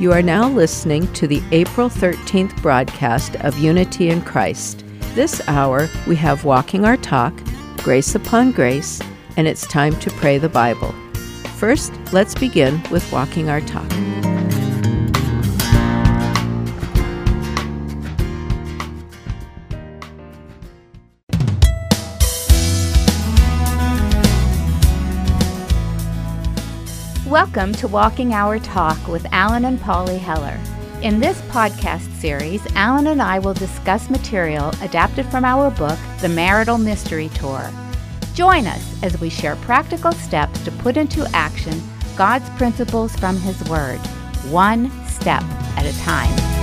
You are now listening to the April 13th broadcast of Unity in Christ. This hour, we have Walking Our Talk, Grace Upon Grace, and it's time to pray the Bible. First, let's begin with Walking Our Talk. Welcome to Walking Our Talk with Alan and Polly Heller. In this podcast series, Alan and I will discuss material adapted from our book, The Marital Mystery Tour. Join us as we share practical steps to put into action God's principles from His Word, one step at a time.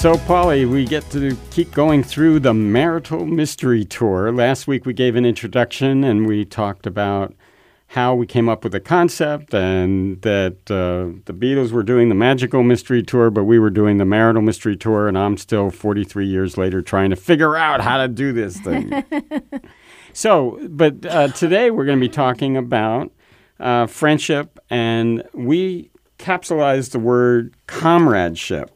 So, Polly, we get to keep going through the Marital Mystery Tour. Last week we gave an introduction and we talked about how we came up with the concept and that uh, the Beatles were doing the Magical Mystery Tour, but we were doing the Marital Mystery Tour, and I'm still 43 years later trying to figure out how to do this thing. so, but uh, today we're going to be talking about uh, friendship, and we capsulized the word comradeship.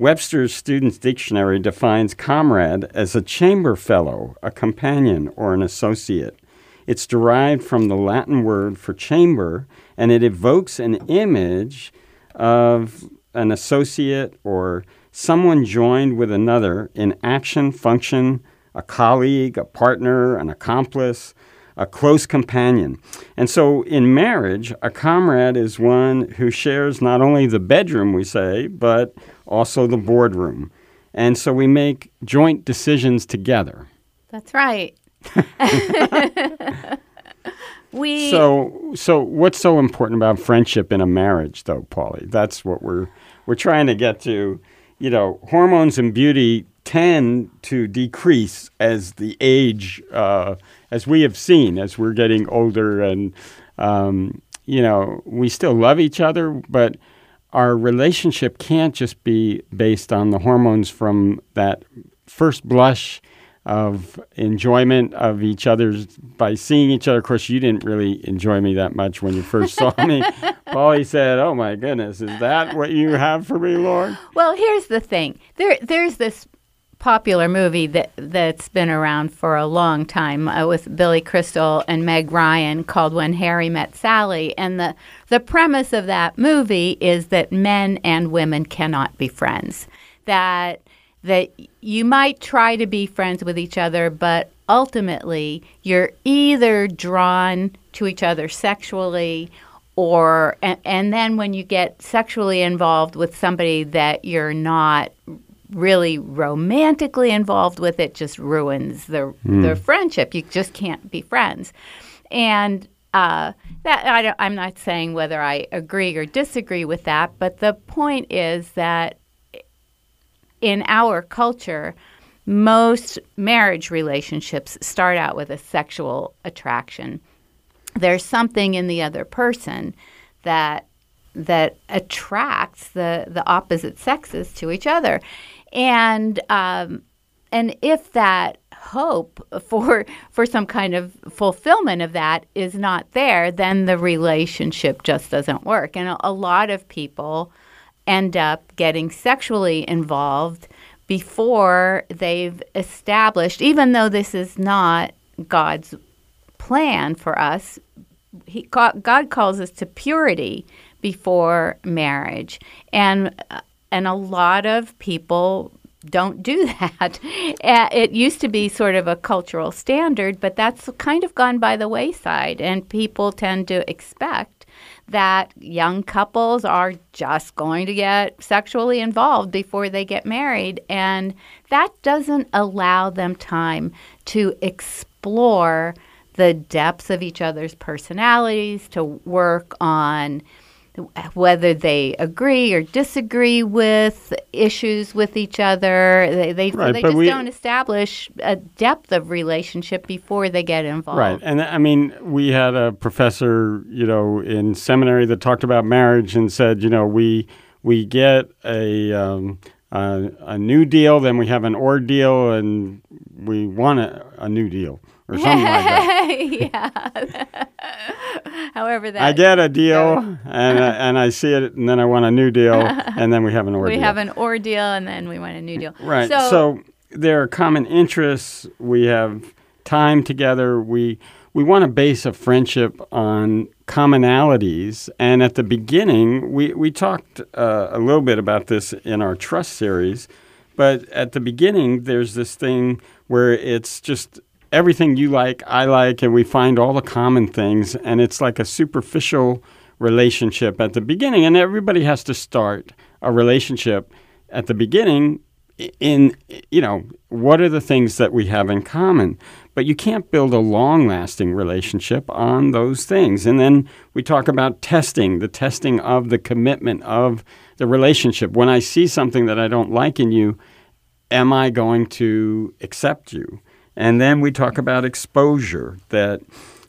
Webster's Student's Dictionary defines comrade as a chamber fellow, a companion, or an associate. It's derived from the Latin word for chamber, and it evokes an image of an associate or someone joined with another in action, function, a colleague, a partner, an accomplice, a close companion. And so in marriage, a comrade is one who shares not only the bedroom, we say, but also the boardroom. And so we make joint decisions together. That's right. we So so what's so important about friendship in a marriage though, Polly? That's what we're we're trying to get to. You know, hormones and beauty tend to decrease as the age uh, as we have seen as we're getting older and um, you know, we still love each other, but our relationship can't just be based on the hormones from that first blush of enjoyment of each other's by seeing each other. Of course, you didn't really enjoy me that much when you first saw me. Polly said, "Oh my goodness, is that what you have for me, Lord?" Well, here's the thing. There, there's this popular movie that that's been around for a long time uh, with Billy Crystal and Meg Ryan called When Harry Met Sally. And the the premise of that movie is that men and women cannot be friends. That that you might try to be friends with each other but ultimately you're either drawn to each other sexually or and, and then when you get sexually involved with somebody that you're not really romantically involved with it just ruins the mm. the friendship. You just can't be friends, and uh, that I am not saying whether I agree or disagree with that, but the point is that in our culture, most marriage relationships start out with a sexual attraction. There's something in the other person that that attracts the the opposite sexes to each other and um, and if that hope for for some kind of fulfillment of that is not there, then the relationship just doesn't work. And a, a lot of people end up getting sexually involved before they've established, even though this is not God's plan for us. He, God, God calls us to purity before marriage, and uh, and a lot of people don't do that. it used to be sort of a cultural standard, but that's kind of gone by the wayside, and people tend to expect that young couples are just going to get sexually involved before they get married, and that doesn't allow them time to explore the depths of each other's personalities, to work on whether they agree or disagree with issues with each other. They, they, right, they just we, don't establish a depth of relationship before they get involved. Right. And I mean, we had a professor, you know, in seminary that talked about marriage and said, you know, we we get a um, uh, a new deal, then we have an ordeal, and we want a, a new deal or something like yeah. However, that I get a deal, and uh, and I see it, and then I want a new deal, and then we have an ordeal. we have an ordeal, and then we want a new deal. Right. So, So, there are common interests. We have time together. We we want to base a friendship on commonalities. And at the beginning, we we talked uh, a little bit about this in our trust series. But at the beginning, there's this thing where it's just everything you like, I like, and we find all the common things, and it's like a superficial relationship at the beginning. And everybody has to start a relationship at the beginning in you know what are the things that we have in common but you can't build a long lasting relationship on those things and then we talk about testing the testing of the commitment of the relationship when i see something that i don't like in you am i going to accept you and then we talk about exposure that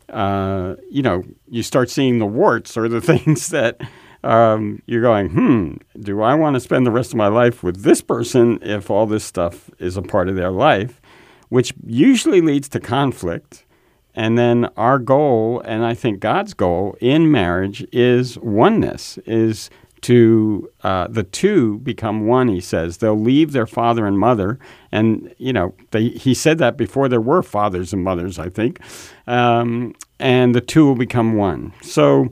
uh, you know you start seeing the warts or the things that um, you're going, hmm, do I want to spend the rest of my life with this person if all this stuff is a part of their life, which usually leads to conflict. And then our goal, and I think God's goal in marriage, is oneness, is to uh, the two become one. He says they'll leave their father and mother, and you know they, he said that before there were fathers and mothers, I think, um, and the two will become one. So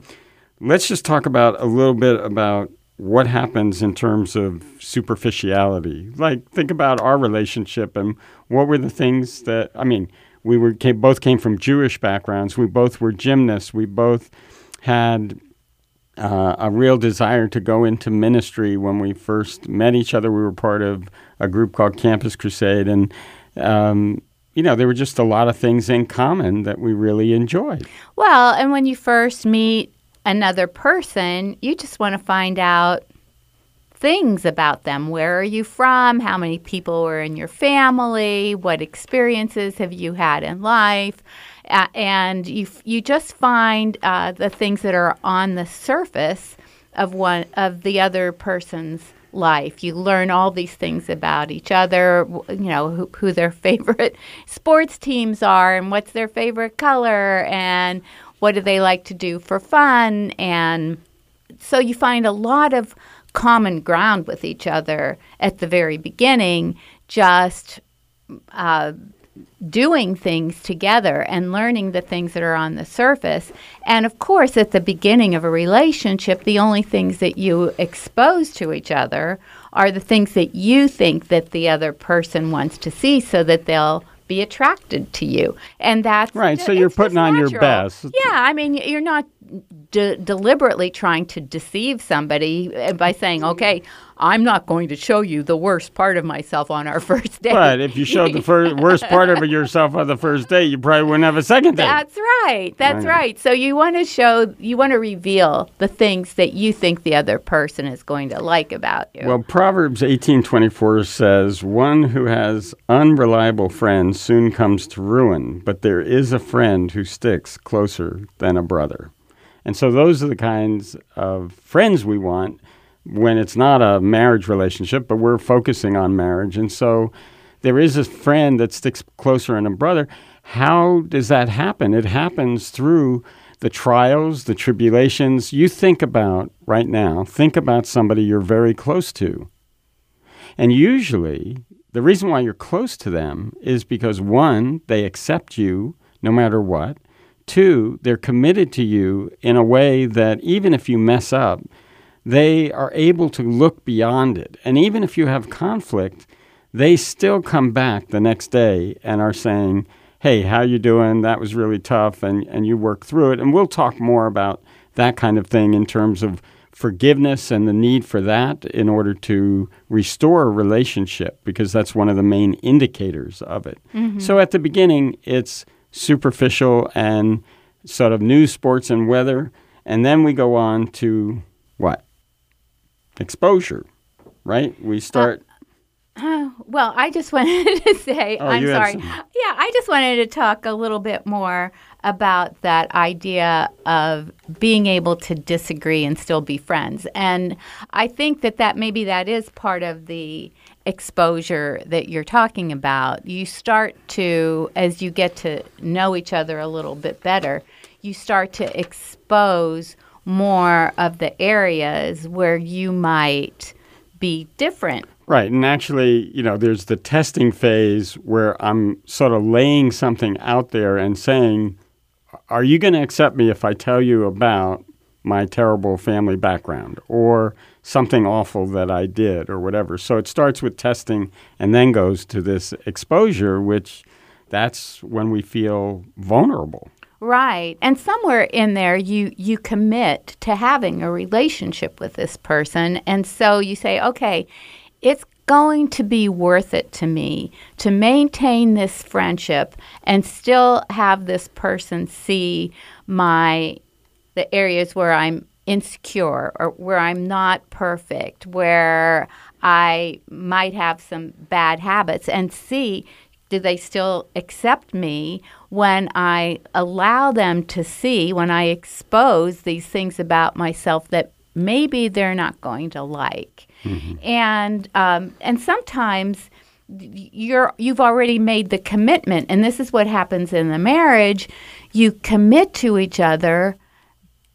let's just talk about a little bit about what happens in terms of superficiality. Like, think about our relationship and what were the things that, I mean, we were came, both came from Jewish backgrounds. We both were gymnasts. We both had uh, a real desire to go into ministry when we first met each other. We were part of a group called Campus Crusade. And, um, you know, there were just a lot of things in common that we really enjoyed. well, and when you first meet another person, you just want to find out things about them. Where are you from? How many people were in your family? What experiences have you had in life? And you you just find uh, the things that are on the surface of one of the other person's life. You learn all these things about each other. You know who, who their favorite sports teams are, and what's their favorite color, and what do they like to do for fun, and so you find a lot of common ground with each other at the very beginning, just uh, doing things together and learning the things that are on the surface. And of course, at the beginning of a relationship, the only things that you expose to each other are the things that you think that the other person wants to see so that they'll be attracted to you. And that's Right, so you're putting on your best. Yeah, I mean, you're not de- deliberately trying to deceive somebody by saying, "Okay, I'm not going to show you the worst part of myself on our first date." But if you showed the first, worst part of yourself on the first date, you probably wouldn't have a second date. That's right. That's Right. right. So you want to show, you want to reveal the things that you think the other person is going to like about you. Well, Proverbs 18:24 says, "One who has unreliable friends soon comes to ruin, but there is a friend who sticks closer than a brother." And so those are the kinds of friends we want when it's not a marriage relationship, but we're focusing on marriage. And so there is a friend that sticks closer than a brother. How does that happen? It happens through the trials, the tribulations. You think about right now, think about somebody you're very close to. And usually, the reason why you're close to them is because one, they accept you no matter what. Two, they're committed to you in a way that even if you mess up, they are able to look beyond it. And even if you have conflict, they still come back the next day and are saying, "Hey, how you doing? That was really tough," and and you work through it. And we'll talk more about that kind of thing in terms of forgiveness and the need for that in order to restore a relationship because that's one of the main indicators of it. Mm-hmm. So at the beginning, it's superficial and sort of news, sports, and weather, and then we go on to what? Exposure, right? We uh, start. Uh, well, I just wanted to say, Oh, I'm sorry. some- Yeah, I just wanted to talk a little bit more about that idea of being able to disagree and still be friends. And I think that that maybe that is part of the exposure that you're talking about. You start to, as you get to know each other a little bit better, you start to expose more of the areas where you might be different. Right. And actually, you know, there's the testing phase where I'm sort of laying something out there and saying, are you going to accept me if I tell you about my terrible family background or something awful that I did or whatever? So it starts with testing and then goes to this exposure, which that's when we feel vulnerable. Right. And somewhere in there you you commit to having a relationship with this person and so you say, "Okay, it's going to be worth it to me to maintain this friendship and still have this person see my the areas where I'm insecure or where I'm not perfect, where I might have some bad habits and see do they still accept me when I allow them to see, when I expose these things about myself that maybe they're not going to like? Mm-hmm. And um, and sometimes you're you've already made the commitment, and this is what happens in the marriage. You commit to each other,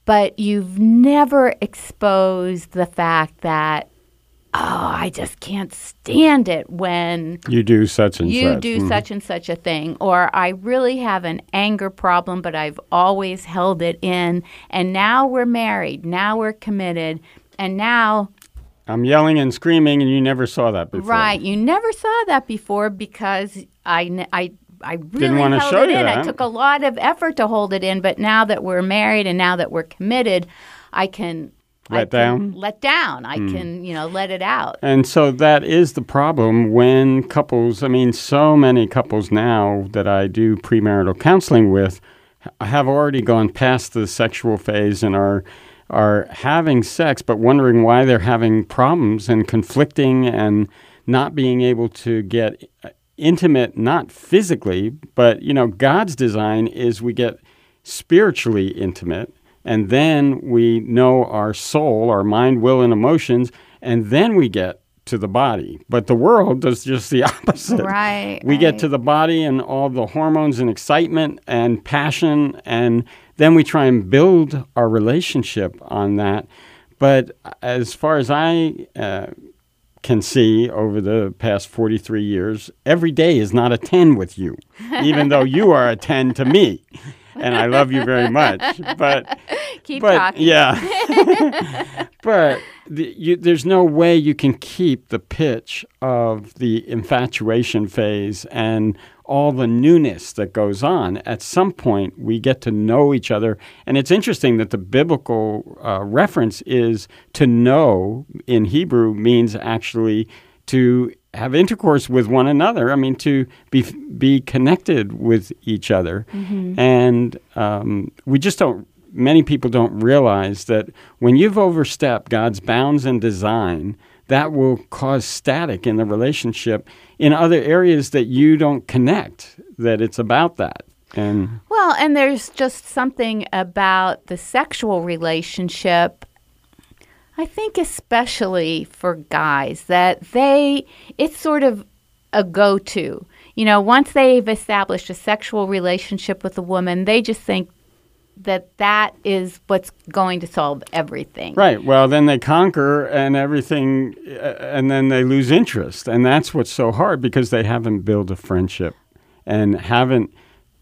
but you've never exposed the fact that oh, I just can't stand it when you do such and you such. do mm-hmm. such and such a thing, or I really have an anger problem, but I've always held it in, and now we're married, now we're committed, and now I'm yelling and screaming, and you never saw that before. Right. You never saw that before because I, I, I really Didn't want to held show it in. that. I took a lot of effort to hold it in, but now that we're married and now that we're committed, I can let I down. Let down. I hmm. can, you know, let it out. And so that is the problem when couples. I mean, so many couples now that I do premarital counseling with have already gone past the sexual phase and are are having sex but wondering why they're having problems and conflicting and not being able to get intimate not physically but you know God's design is we get spiritually intimate and then we know our soul our mind will and emotions and then we get to the body. But the world does just the opposite. Right. We right. get to the body and all the hormones and excitement and passion, and then we try and build our relationship on that. But as far as I uh, can see over the past 43 years, every day is not a 10 with you, even though you are a 10 to me. And I love you very much. But keep but, talking. Yeah. but the, you, there's no way you can keep the pitch of the infatuation phase and all the newness that goes on. At some point, we get to know each other. And it's interesting that the biblical uh, reference is to know in Hebrew means actually to have intercourse with one another. I mean, to be be connected with each other, mm-hmm. and um, we just don't. Many people don't realize that when you've overstepped God's bounds and design, that will cause static in the relationship in other areas that you don't connect. That it's about that. And well, and there's just something about the sexual relationship I think especially for guys that they it's sort of a go-to. You know, once they've established a sexual relationship with a woman, they just think that that is what's going to solve everything. Right. Well, then they conquer and everything, uh, and then they lose interest. And that's what's so hard because they haven't built a friendship and haven't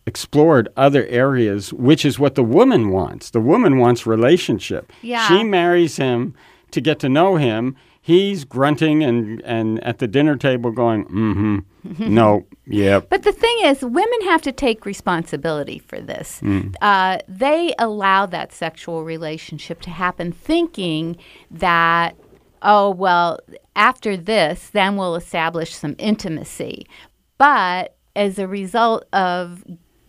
explored other areas, which is what the woman wants. The woman wants relationship. Yeah. She marries him to get to know him. He's grunting and, and at the dinner table going, mm-hmm, no, yeah. But the thing is, women have to take responsibility for this. Mm. Uh, they allow that sexual relationship to happen thinking that, oh, well, after this, then we'll establish some intimacy. But as a result of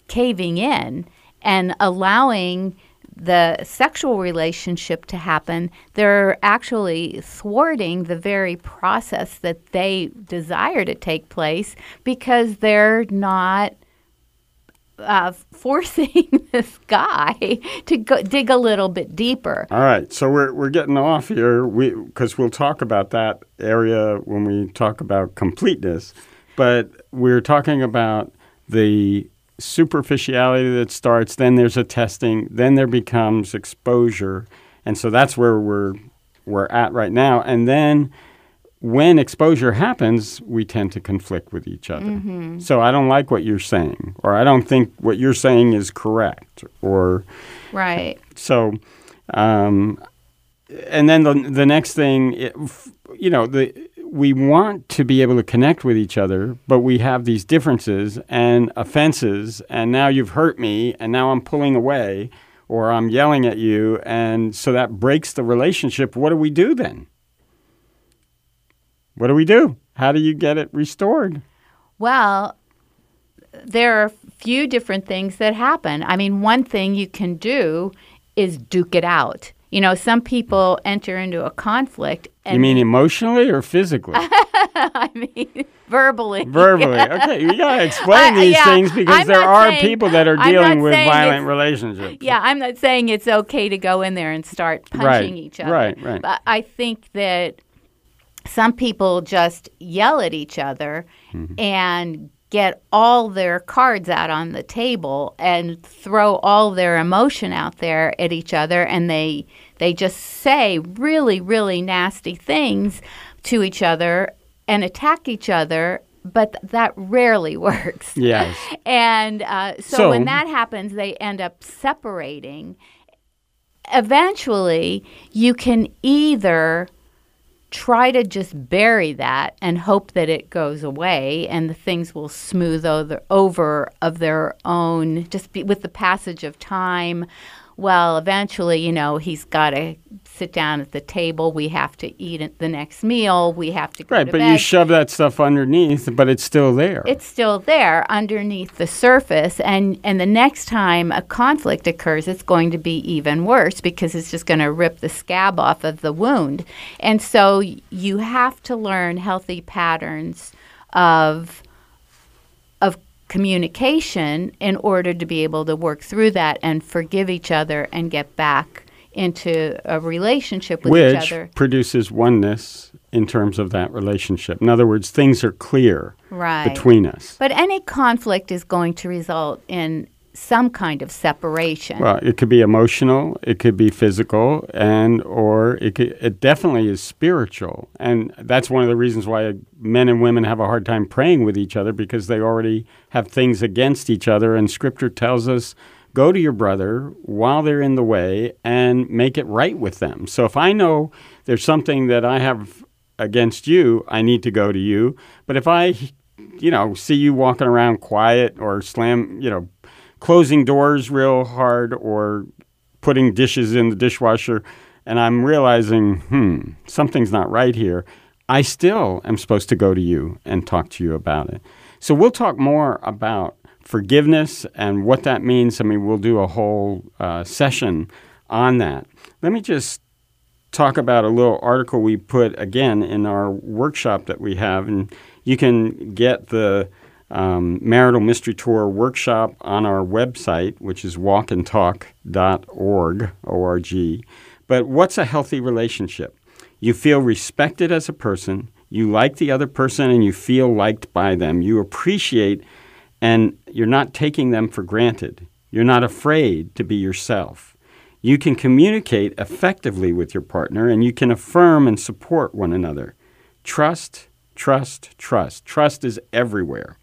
caving in and allowing the sexual relationship to happen, they're actually thwarting the very process that they desire to take place because they're not uh, forcing this guy to go, dig a little bit deeper. All right, so we're we're getting off here because we, we'll talk about that area when we talk about completeness, but we're talking about the superficiality that starts. Then there's a testing. Then there becomes exposure, and so that's where we're we're at right now. And then when exposure happens, we tend to conflict with each other. Mm-hmm. So I don't like what you're saying, or I don't think what you're saying is correct, or right. So, um, and then the the next thing, it, you know, the we want to be able to connect with each other, but we have these differences and offenses, and now you've hurt me, and now I'm pulling away, or I'm yelling at you, and so that breaks the relationship. What do we do then? What do we do? How do you get it restored? Well, there are a few different things that happen. I mean, one thing you can do is duke it out. You know, some people enter into a conflict. You mean emotionally or physically? I mean, verbally. Verbally. Okay, you got to explain these yeah, things because I'm there are saying, people that are dealing with violent relationships. Yeah, I'm not saying it's okay to go in there and start punching right, each other. Right, right. But I think that some people just yell at each other mm-hmm. and get all their cards out on the table and throw all their emotion out there at each other and they they just say really really nasty things to each other and attack each other but th- that rarely works. Yes. And uh, so, so when that happens they end up separating. Eventually you can either try to just bury that and hope that it goes away and the things will smooth over, over of their own just be, with the passage of time well eventually you know he's got to sit down at the table. We have to eat the next meal. We have to right, to but bed. you shove that stuff underneath, but it's still there. It's still there underneath the surface, and and the next time a conflict occurs, it's going to be even worse because it's just going to rip the scab off of the wound. And so you have to learn healthy patterns of communication in order to be able to work through that and forgive each other and get back into a relationship with Which each other. produces oneness in terms of that relationship. In other words, things are clear right. between us. But any conflict is going to result in some kind of separation. Well, it could be emotional, it could be physical, and or it could, it definitely is spiritual. And that's one of the reasons why men and women have a hard time praying with each other because they already have things against each other and scripture tells us go to your brother while they're in the way and make it right with them. So if I know there's something that I have against you, I need to go to you. But if I, you know, see you walking around quiet or slam, you know, closing doors real hard or putting dishes in the dishwasher, and I'm realizing, hmm, something's not right here, I still am supposed to go to you and talk to you about it. So we'll talk more about forgiveness and what that means. I mean, we'll do a whole uh, session on that. Let me just talk about a little article we put again in our workshop that we have, and you can get the um, marital mystery tour workshop on our website, which is walkandtalk.org, O-R-G. But what's a healthy relationship? You feel respected as a person. You like the other person and you feel liked by them. You appreciate and you're not taking them for granted. You're not afraid to be yourself. You can communicate effectively with your partner and you can affirm and support one another. Trust, trust, trust. Trust is everywhere.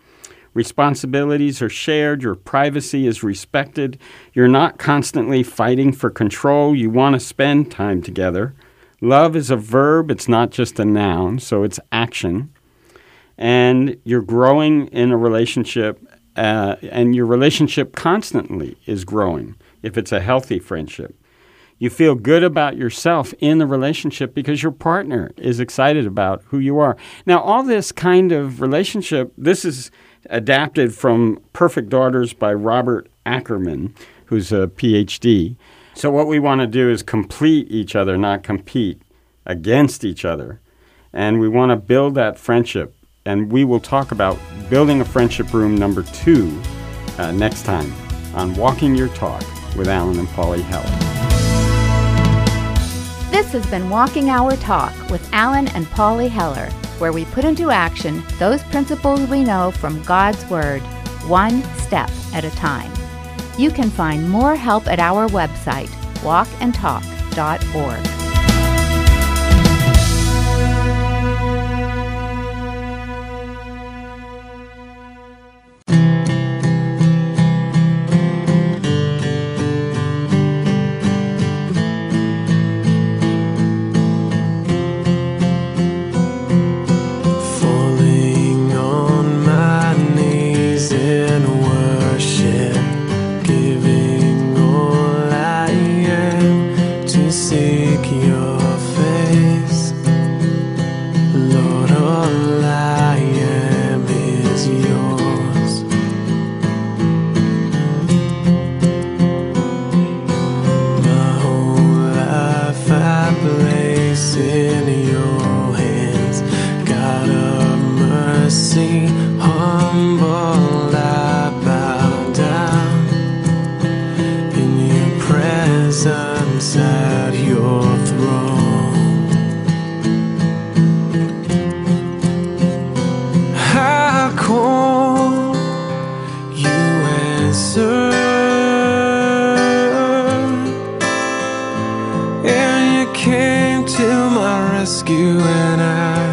Responsibilities are shared, your privacy is respected. You're not constantly fighting for control. You want to spend time together. Love is a verb, it's not just a noun, so it's action. And you're growing in a relationship uh, and your relationship constantly is growing if it's a healthy friendship. You feel good about yourself in the relationship because your partner is excited about who you are. Now, all this kind of relationship, this is adapted from Perfect Daughters by Robert Ackerman, who's a PhD. So, what we want to do is complete each other, not compete against each other. And we want to build that friendship and we will talk about building a friendship room number two uh, next time on Walking Your Talk with Alan and Polly Heller. This has been Walking Our Talk with Alan and Polly Heller, where we put into action those principles we know from God's Word, one step at a time. You can find more help at our website, walkandtalk.org. and I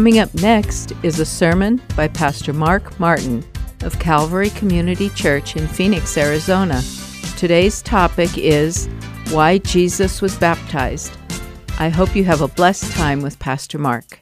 Coming up next is a sermon by Pastor Mark Martin of Calvary Community Church in Phoenix, Arizona. Today's topic is Why Jesus Was Baptized. I hope you have a blessed time with Pastor Mark.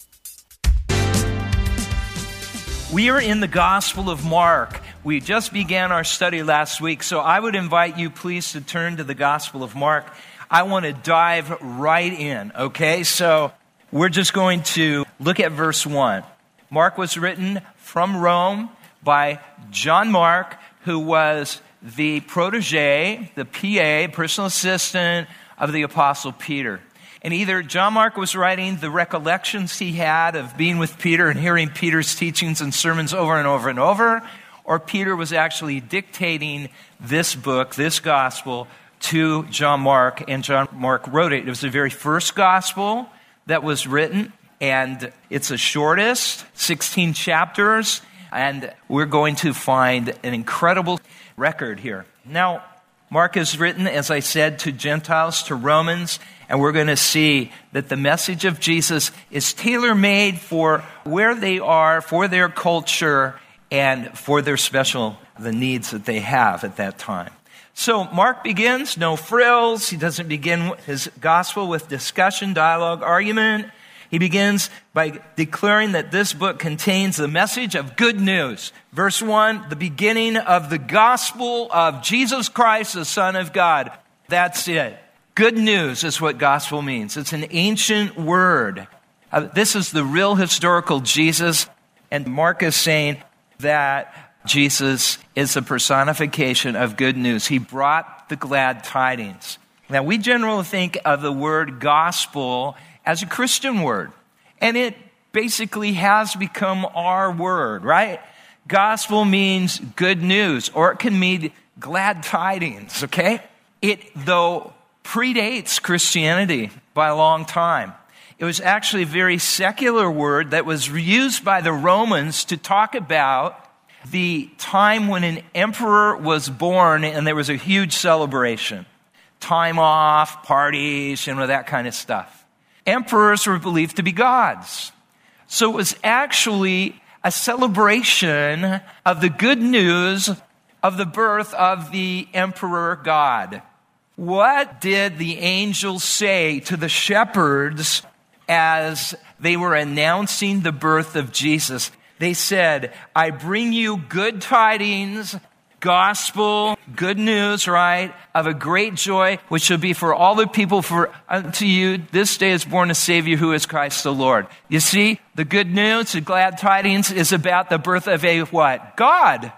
We are in the Gospel of Mark. We just began our study last week, so I would invite you, please, to turn to the Gospel of Mark. I want to dive right in, okay? So we're just going to look at verse 1. Mark was written from Rome by John Mark, who was the protege, the PA, personal assistant of the Apostle Peter. And either John Mark was writing the recollections he had of being with Peter and hearing Peter's teachings and sermons over and over and over, or Peter was actually dictating this book, this gospel, to John Mark, and John Mark wrote it. It was the very first gospel that was written, and it's the shortest, 16 chapters, and we're going to find an incredible record here. Now, Mark is written, as I said, to Gentiles, to Romans, and we're going to see that the message of Jesus is tailor made for where they are, for their culture, and for their special, the needs that they have at that time. So Mark begins, no frills. He doesn't begin his gospel with discussion, dialogue, argument. He begins by declaring that this book contains the message of good news. Verse 1, the beginning of the gospel of Jesus Christ, the Son of God. That's it. Good news is what gospel means. It's an ancient word. Uh, this is the real historical Jesus. And Mark is saying that Jesus is a personification of good news. He brought the glad tidings. Now, we generally think of the word gospel as a Christian word, and it basically has become our word, right? Gospel means good news, or it can mean glad tidings, okay? It, though, predates Christianity by a long time. It was actually a very secular word that was used by the Romans to talk about the time when an emperor was born and there was a huge celebration. Time off, parties, you know, that kind of stuff. Emperors were believed to be gods. So it was actually a celebration of the good news of the birth of the emperor God. What did the angels say to the shepherds as they were announcing the birth of Jesus? They said, I bring you good tidings, gospel, good news, right, of a great joy, which shall be for all the people, for unto you this day is born a Savior who is Christ the Lord. You see, the good news, the glad tidings is about the birth of a what? God,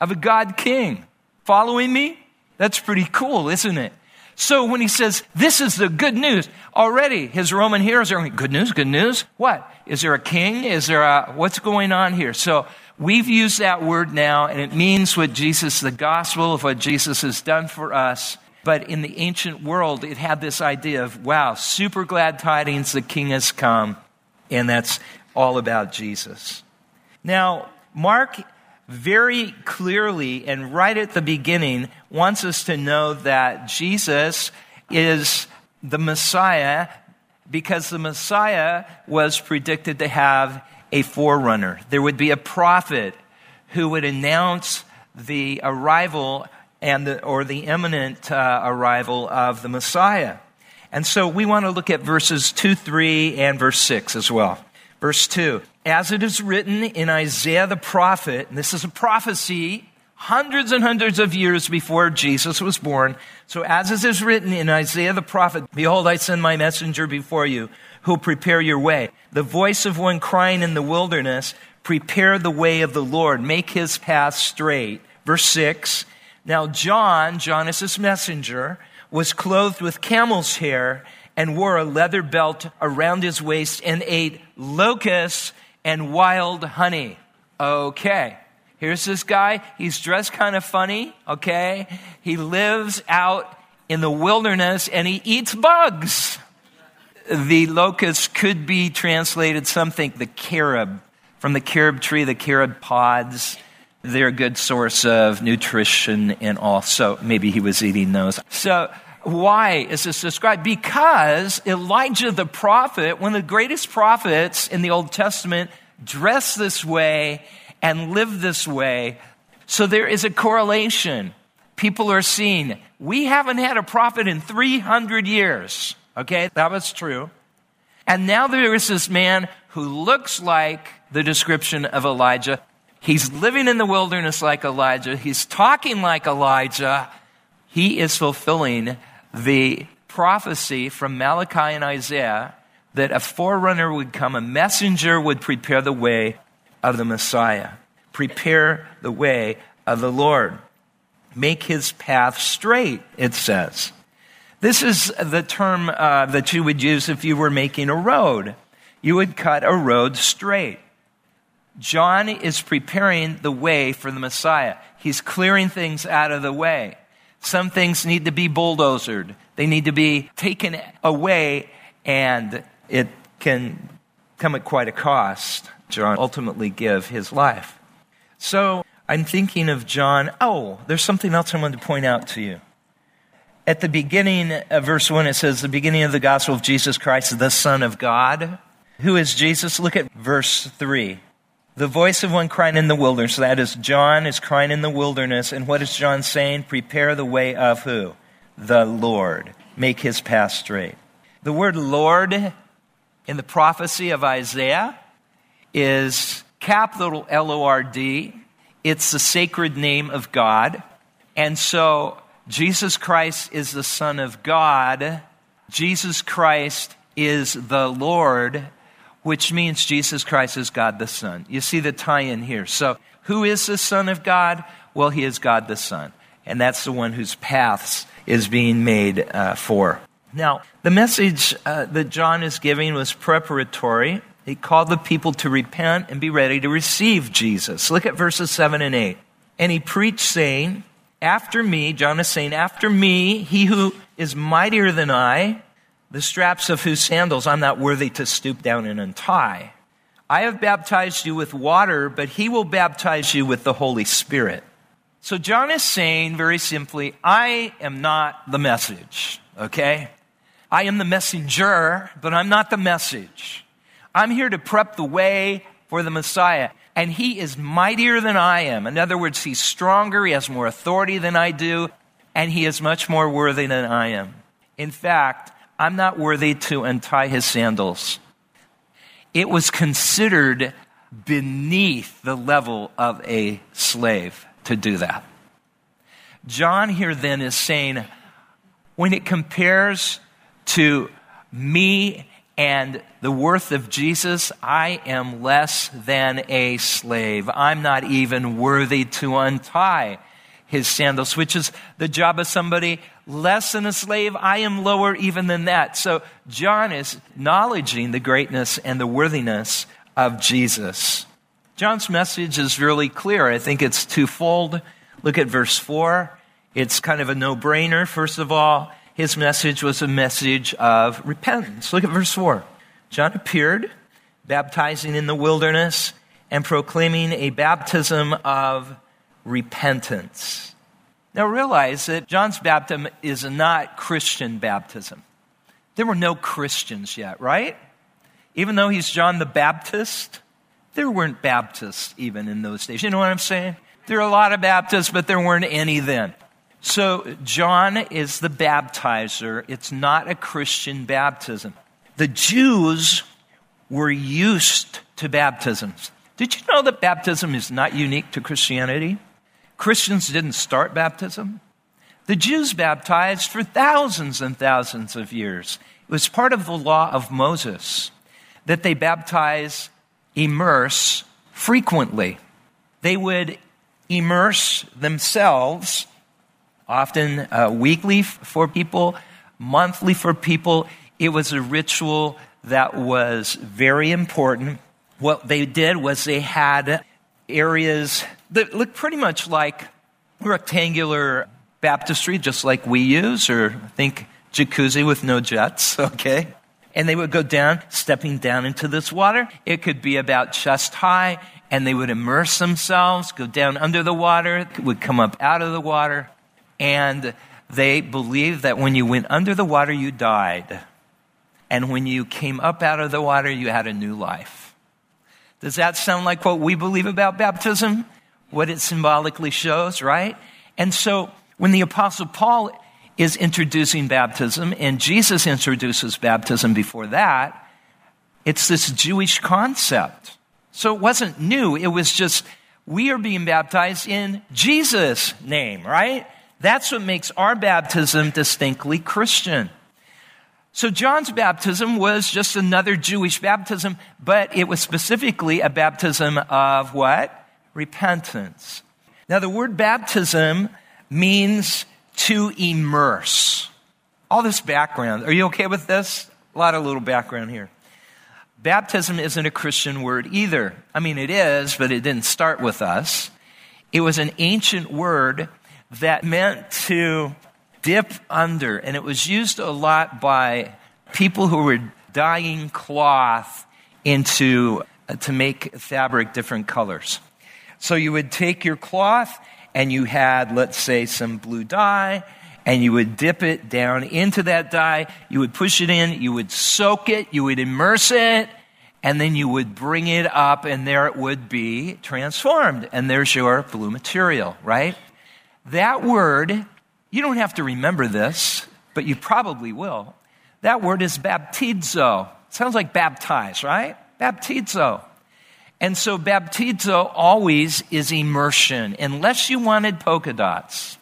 of a God King. Following me? That's pretty cool, isn't it? So when he says, this is the good news, already his Roman hearers are going, good news, good news? What? Is there a king? Is there a, what's going on here? So we've used that word now and it means what Jesus, the gospel of what Jesus has done for us. But in the ancient world, it had this idea of, wow, super glad tidings, the king has come. And that's all about Jesus. Now, Mark very clearly and right at the beginning wants us to know that Jesus is the Messiah because the Messiah was predicted to have a forerunner. There would be a prophet who would announce the arrival and the, or the imminent uh, arrival of the Messiah. And so we want to look at verses 2, 3, and verse 6 as well. Verse 2 As it is written in Isaiah the prophet, and this is a prophecy hundreds and hundreds of years before Jesus was born. So, as it is written in Isaiah the prophet, Behold, I send my messenger before you, who'll prepare your way. The voice of one crying in the wilderness, Prepare the way of the Lord, make his path straight. Verse 6 Now, John, John is his messenger, was clothed with camel's hair and wore a leather belt around his waist and ate locusts and wild honey. Okay. Here's this guy. He's dressed kind of funny, okay? He lives out in the wilderness and he eats bugs. The locust could be translated something, the carob. From the carob tree, the carob pods. They're a good source of nutrition and also maybe he was eating those. So Why is this described? Because Elijah the prophet, one of the greatest prophets in the Old Testament, dressed this way and lived this way. So there is a correlation. People are seeing, we haven't had a prophet in 300 years. Okay, that was true. And now there is this man who looks like the description of Elijah. He's living in the wilderness like Elijah. He's talking like Elijah. He is fulfilling the prophecy from Malachi and Isaiah that a forerunner would come, a messenger would prepare the way of the Messiah, prepare the way of the Lord, make his path straight, it says. This is the term uh, that you would use if you were making a road. You would cut a road straight. John is preparing the way for the Messiah. He's clearing things out of the way. Some things need to be bulldozered. They need to be taken away, and it can come at quite a cost. John ultimately give his life. So I'm thinking of John. Oh, there's something else I wanted to point out to you. At the beginning of verse 1, it says, The beginning of the gospel of Jesus Christ, the Son of God. Who is Jesus? Look at verse 3. The voice of one crying in the wilderness, that is, John is crying in the wilderness. And what is John saying? Prepare the way of who? The Lord. Make his path straight. The word Lord in the prophecy of Isaiah is capital L O R D. It's the sacred name of God. And so Jesus Christ is the Son of God. Jesus Christ is the Lord which means Jesus Christ is God the Son. You see the tie in here. So, who is the Son of God? Well, he is God the Son. And that's the one whose paths is being made uh, for. Now, the message uh, that John is giving was preparatory. He called the people to repent and be ready to receive Jesus. Look at verses 7 and 8. And he preached, saying, After me, John is saying, After me, he who is mightier than I, the straps of whose sandals I'm not worthy to stoop down and untie. I have baptized you with water, but he will baptize you with the Holy Spirit. So John is saying very simply, I am not the message, okay? I am the messenger, but I'm not the message. I'm here to prep the way for the Messiah. And he is mightier than I am. In other words, he's stronger, he has more authority than I do, and he is much more worthy than I am. In fact, I'm not worthy to untie his sandals. It was considered beneath the level of a slave to do that. John here then is saying, when it compares to me and the worth of Jesus, I am less than a slave. I'm not even worthy to untie his sandals, which is the job of somebody less than a slave. I am lower even than that. So John is acknowledging the greatness and the worthiness of Jesus. John's message is really clear. I think it's twofold. Look at verse 4. It's kind of a no brainer. First of all, his message was a message of repentance. Look at verse 4. John appeared, baptizing in the wilderness and proclaiming a baptism of repentance. Now realize that John's baptism is not Christian baptism. There were no Christians yet, right? Even though he's John the Baptist, there weren't Baptists even in those days. You know what I'm saying? There are a lot of Baptists, but there weren't any then. So John is the baptizer. It's not a Christian baptism. The Jews were used to baptisms. Did you know that baptism is not unique to Christianity? Christians didn't start baptism. The Jews baptized for thousands and thousands of years. It was part of the law of Moses that they baptize, immerse frequently. They would immerse themselves, often uh, weekly for people, monthly for people. It was a ritual that was very important. What they did was they had areas that looked pretty much like rectangular baptistry, just like we use, or I think jacuzzi with no jets, okay? And they would go down, stepping down into this water. It could be about chest high, and they would immerse themselves, go down under the water, would come up out of the water, and they believed that when you went under the water, you died. And when you came up out of the water, you had a new life. Does that sound like what we believe about baptism? What it symbolically shows, right? And so when the Apostle Paul is introducing baptism and Jesus introduces baptism before that, it's this Jewish concept. So it wasn't new. It was just, we are being baptized in Jesus' name, right? That's what makes our baptism distinctly Christian. So John's baptism was just another Jewish baptism, but it was specifically a baptism of what? Repentance. Now the word baptism means to immerse. All this background. Are you okay with this? A lot of little background here. Baptism isn't a Christian word either. I mean, it is, but it didn't start with us. It was an ancient word that meant to dip under, and it was used a lot by people who were dyeing cloth into uh, to make fabric different colors. So you would take your cloth and you had, let's say, some blue dye, and you would dip it down into that dye. You would push it in, you would soak it, you would immerse it, and then you would bring it up, and there it would be transformed. And there's your blue material, right? That word, you don't have to remember this, but you probably will. That word is baptizo. Sounds like baptize, right? Baptizo. And so baptizo always is immersion. Unless you wanted polka dots,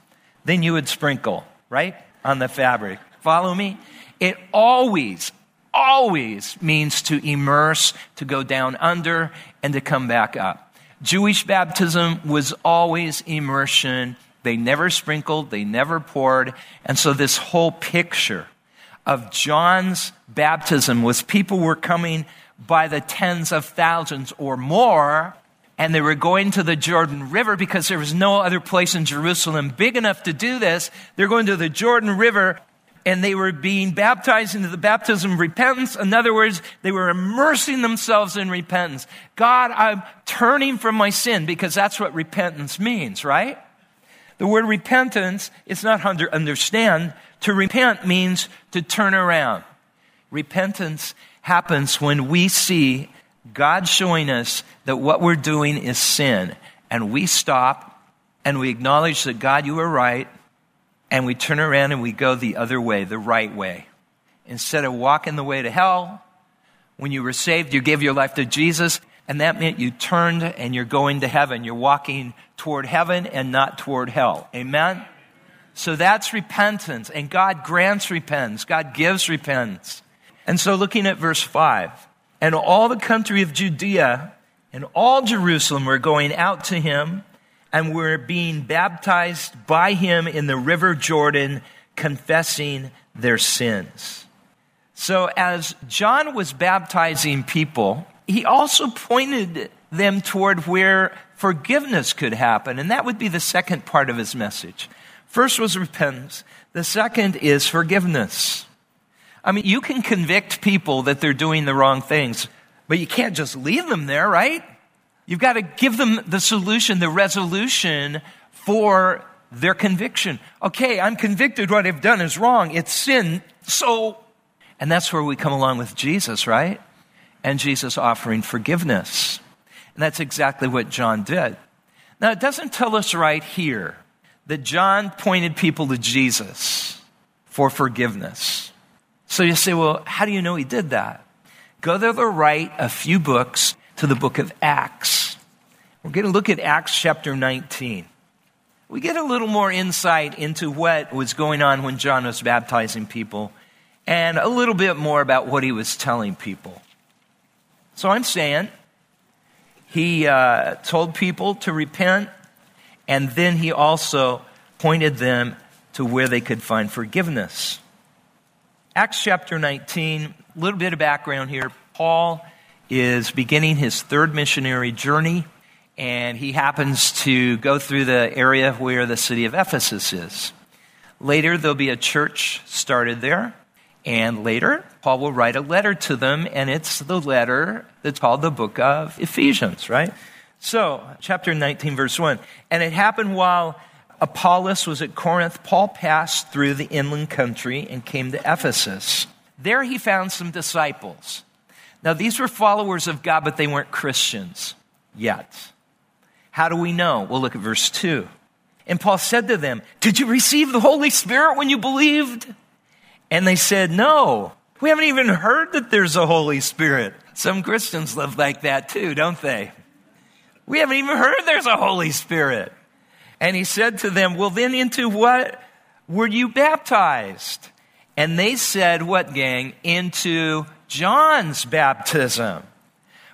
then you would sprinkle, right? On the fabric. Follow me? It always, always means to immerse, to go down under, and to come back up. Jewish baptism was always immersion they never sprinkled, they never poured. And so, this whole picture of John's baptism was people were coming by the tens of thousands or more, and they were going to the Jordan River because there was no other place in Jerusalem big enough to do this. They're going to the Jordan River and they were being baptized into the baptism of repentance. In other words, they were immersing themselves in repentance. God, I'm turning from my sin because that's what repentance means, right? The word repentance is not under understand. To repent means to turn around. Repentance happens when we see God showing us that what we're doing is sin, and we stop and we acknowledge that God, you were right, and we turn around and we go the other way, the right way. Instead of walking the way to hell, when you were saved, you gave your life to Jesus, and that meant you turned and you're going to heaven. You're walking toward heaven and not toward hell. Amen? So that's repentance, and God grants repentance. God gives repentance. And so looking at verse 5, and all the country of Judea and all Jerusalem were going out to him and were being baptized by him in the river Jordan, confessing their sins. So as John was baptizing people, he also pointed them toward where forgiveness could happen. And that would be the second part of his message. First was repentance. The second is forgiveness. I mean, you can convict people that they're doing the wrong things, but you can't just leave them there, right? You've got to give them the solution, the resolution for their conviction. Okay, I'm convicted what I've done is wrong. It's sin. So, and that's where we come along with Jesus, right? And Jesus offering forgiveness. And that's exactly what John did. Now, it doesn't tell us right here that John pointed people to Jesus for forgiveness. So you say, well, how do you know he did that? Go to the right a few books to the book of Acts. We're going to look at Acts chapter 19. We get a little more insight into what was going on when John was baptizing people and a little bit more about what he was telling people. So I'm saying he uh, told people to repent, and then he also pointed them to where they could find forgiveness. Acts chapter 19, a little bit of background here. Paul is beginning his third missionary journey, and he happens to go through the area where the city of Ephesus is. Later, there'll be a church started there. And later, Paul will write a letter to them, and it's the letter that's called the book of Ephesians, right? So, chapter 19, verse 1. And it happened while Apollos was at Corinth, Paul passed through the inland country and came to Ephesus. There he found some disciples. Now, these were followers of God, but they weren't Christians yet. How do we know? We'll look at verse 2. And Paul said to them, Did you receive the Holy Spirit when you believed? And they said, No. We haven't even heard that there's a Holy Spirit. Some Christians live like that too, don't they? We haven't even heard there's a Holy Spirit. And he said to them, Well, then into what were you baptized? And they said, What, gang? Into John's baptism.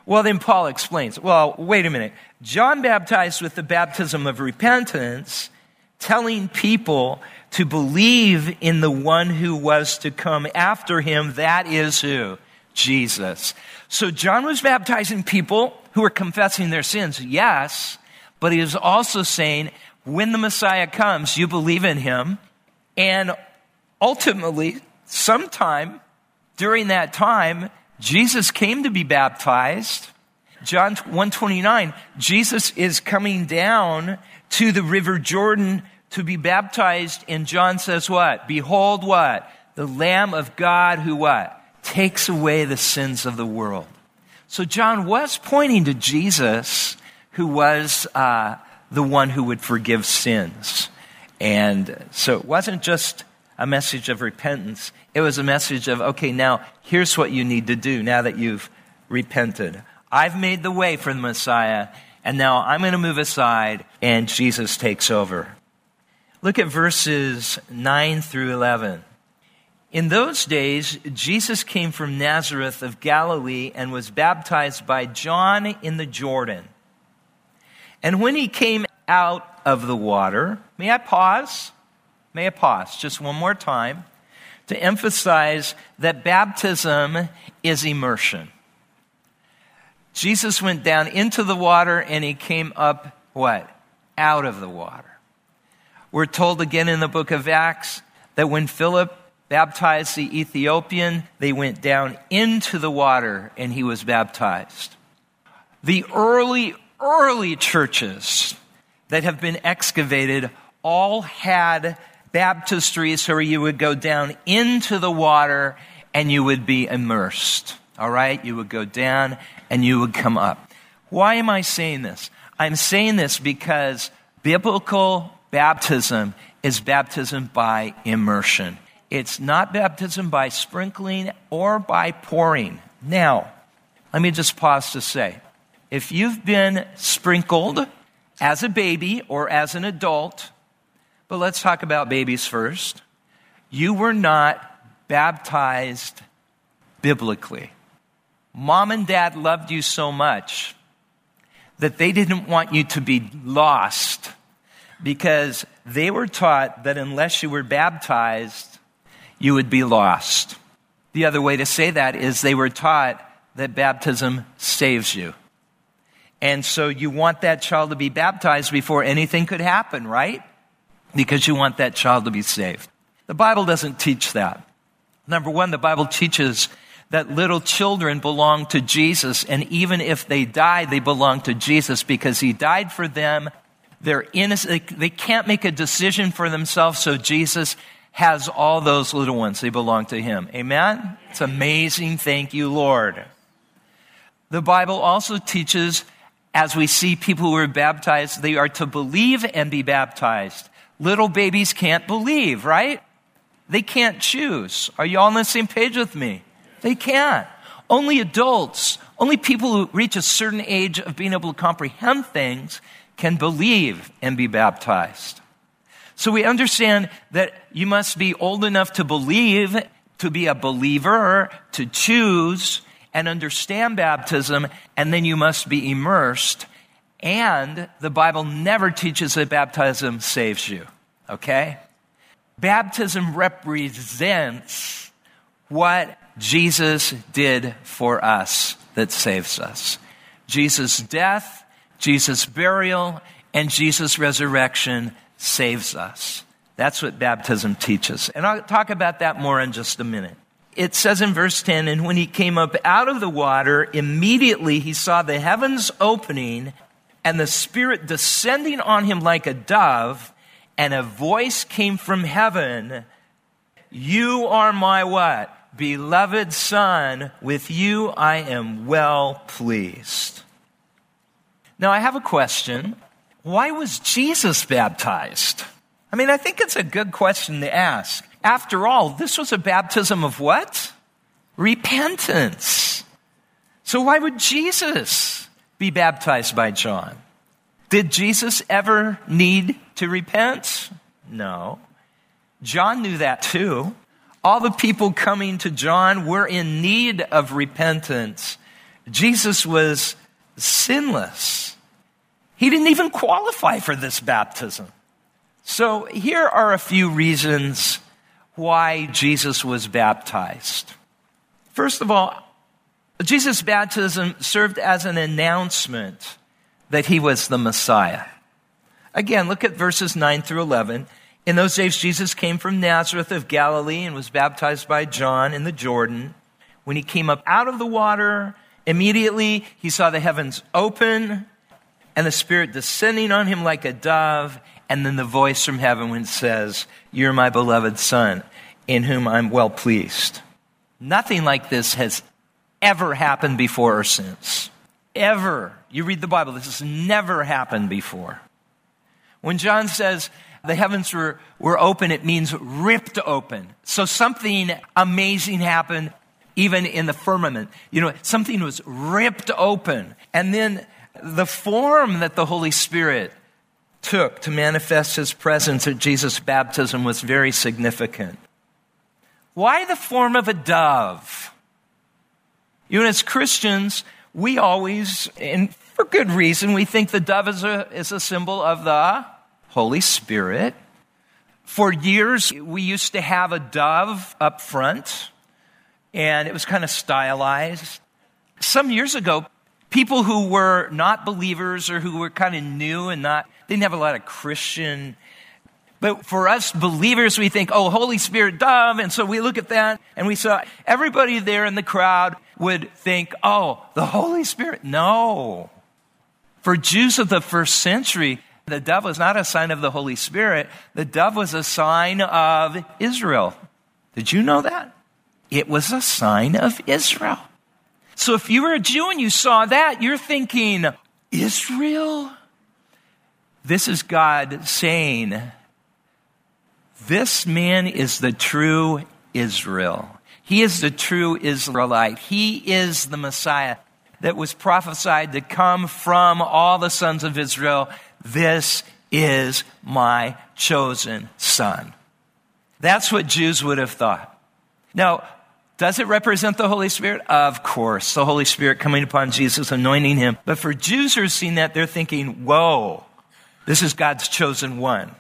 Well, then Paul explains, Well, wait a minute. John baptized with the baptism of repentance, telling people to believe in the one who was to come after him. That is who? Jesus. So John was baptizing people who were confessing their sins, yes, but he was also saying, when the Messiah comes, you believe in him. And ultimately, sometime during that time, Jesus came to be baptized. John 129, Jesus is coming down to the river Jordan to be baptized. And John says what? Behold what? The Lamb of God who what? Takes away the sins of the world. So John was pointing to Jesus who was uh, the one who would forgive sins. And so it wasn't just a message of repentance, it was a message of, okay, now here's what you need to do now that you've repented. I've made the way for the Messiah, and now I'm going to move aside, and Jesus takes over. Look at verses 9 through 11. In those days, Jesus came from Nazareth of Galilee and was baptized by John in the Jordan. And when he came out of the water, may I pause? May I pause just one more time to emphasize that baptism is immersion. Jesus went down into the water and he came up what? Out of the water. We're told again in the book of Acts that when Philip baptized the Ethiopian, they went down into the water and he was baptized. The early early churches that have been excavated all had baptistries where you would go down into the water and you would be immersed. All right? You would go down and you would come up. Why am I saying this? I'm saying this because biblical baptism is baptism by immersion. It's not baptism by sprinkling or by pouring. Now, let me just pause to say if you've been sprinkled as a baby or as an adult, but let's talk about babies first, you were not baptized biblically. Mom and dad loved you so much that they didn't want you to be lost because they were taught that unless you were baptized, you would be lost. The other way to say that is they were taught that baptism saves you. And so you want that child to be baptized before anything could happen, right? Because you want that child to be saved. The Bible doesn't teach that. Number one, the Bible teaches that little children belong to Jesus, and even if they die, they belong to Jesus because He died for them. They're innocent. They can't make a decision for themselves, so Jesus has all those little ones. They belong to Him. Amen? It's amazing. Thank you, Lord. The Bible also teaches as we see people who are baptized, they are to believe and be baptized. Little babies can't believe, right? They can't choose. Are you all on the same page with me? They can't. Only adults, only people who reach a certain age of being able to comprehend things can believe and be baptized. So we understand that you must be old enough to believe, to be a believer, to choose, and understand baptism, and then you must be immersed. And the Bible never teaches that baptism saves you. Okay? Baptism represents what Jesus did for us that saves us. Jesus' death, Jesus' burial, and Jesus' resurrection saves us. That's what baptism teaches. And I'll talk about that more in just a minute it says in verse 10 and when he came up out of the water, immediately he saw the heavens opening and the Spirit descending on him like a dove. and a voice came from heaven You are my what? Beloved Son, with you I am well pleased. Now, I have a question. Why was Jesus baptized? I mean, I think it's a good question to ask. After all, this was a baptism of what? Repentance. So, why would Jesus be baptized by John? Did Jesus ever need to repent? No. John knew that too. All the people coming to John were in need of repentance. Jesus was sinless. He didn't even qualify for this baptism. So here are a few reasons why Jesus was baptized. First of all, Jesus' baptism served as an announcement that he was the Messiah. Again, look at verses 9 through 11. In those days, Jesus came from Nazareth of Galilee and was baptized by John in the Jordan. When he came up out of the water, immediately he saw the heavens open and the Spirit descending on him like a dove, and then the voice from heaven when says, You're my beloved Son, in whom I'm well pleased. Nothing like this has ever happened before or since. Ever. You read the Bible, this has never happened before. When John says the heavens were, were open, it means ripped open. So something amazing happened even in the firmament. You know, something was ripped open. And then the form that the Holy Spirit took to manifest his presence at Jesus' baptism was very significant. Why the form of a dove? You know, as Christians, we always, and for good reason, we think the dove is a, is a symbol of the Holy Spirit. For years, we used to have a dove up front, and it was kind of stylized. Some years ago, people who were not believers or who were kind of new and not, didn't have a lot of Christian but for us believers, we think, oh, Holy Spirit dove. And so we look at that and we saw everybody there in the crowd would think, oh, the Holy Spirit. No. For Jews of the first century, the dove was not a sign of the Holy Spirit. The dove was a sign of Israel. Did you know that? It was a sign of Israel. So if you were a Jew and you saw that, you're thinking, Israel? This is God saying, this man is the true Israel. He is the true Israelite. He is the Messiah that was prophesied to come from all the sons of Israel. This is my chosen son. That's what Jews would have thought. Now, does it represent the Holy Spirit? Of course, the Holy Spirit coming upon Jesus, anointing him. But for Jews who are seeing that, they're thinking, whoa, this is God's chosen one.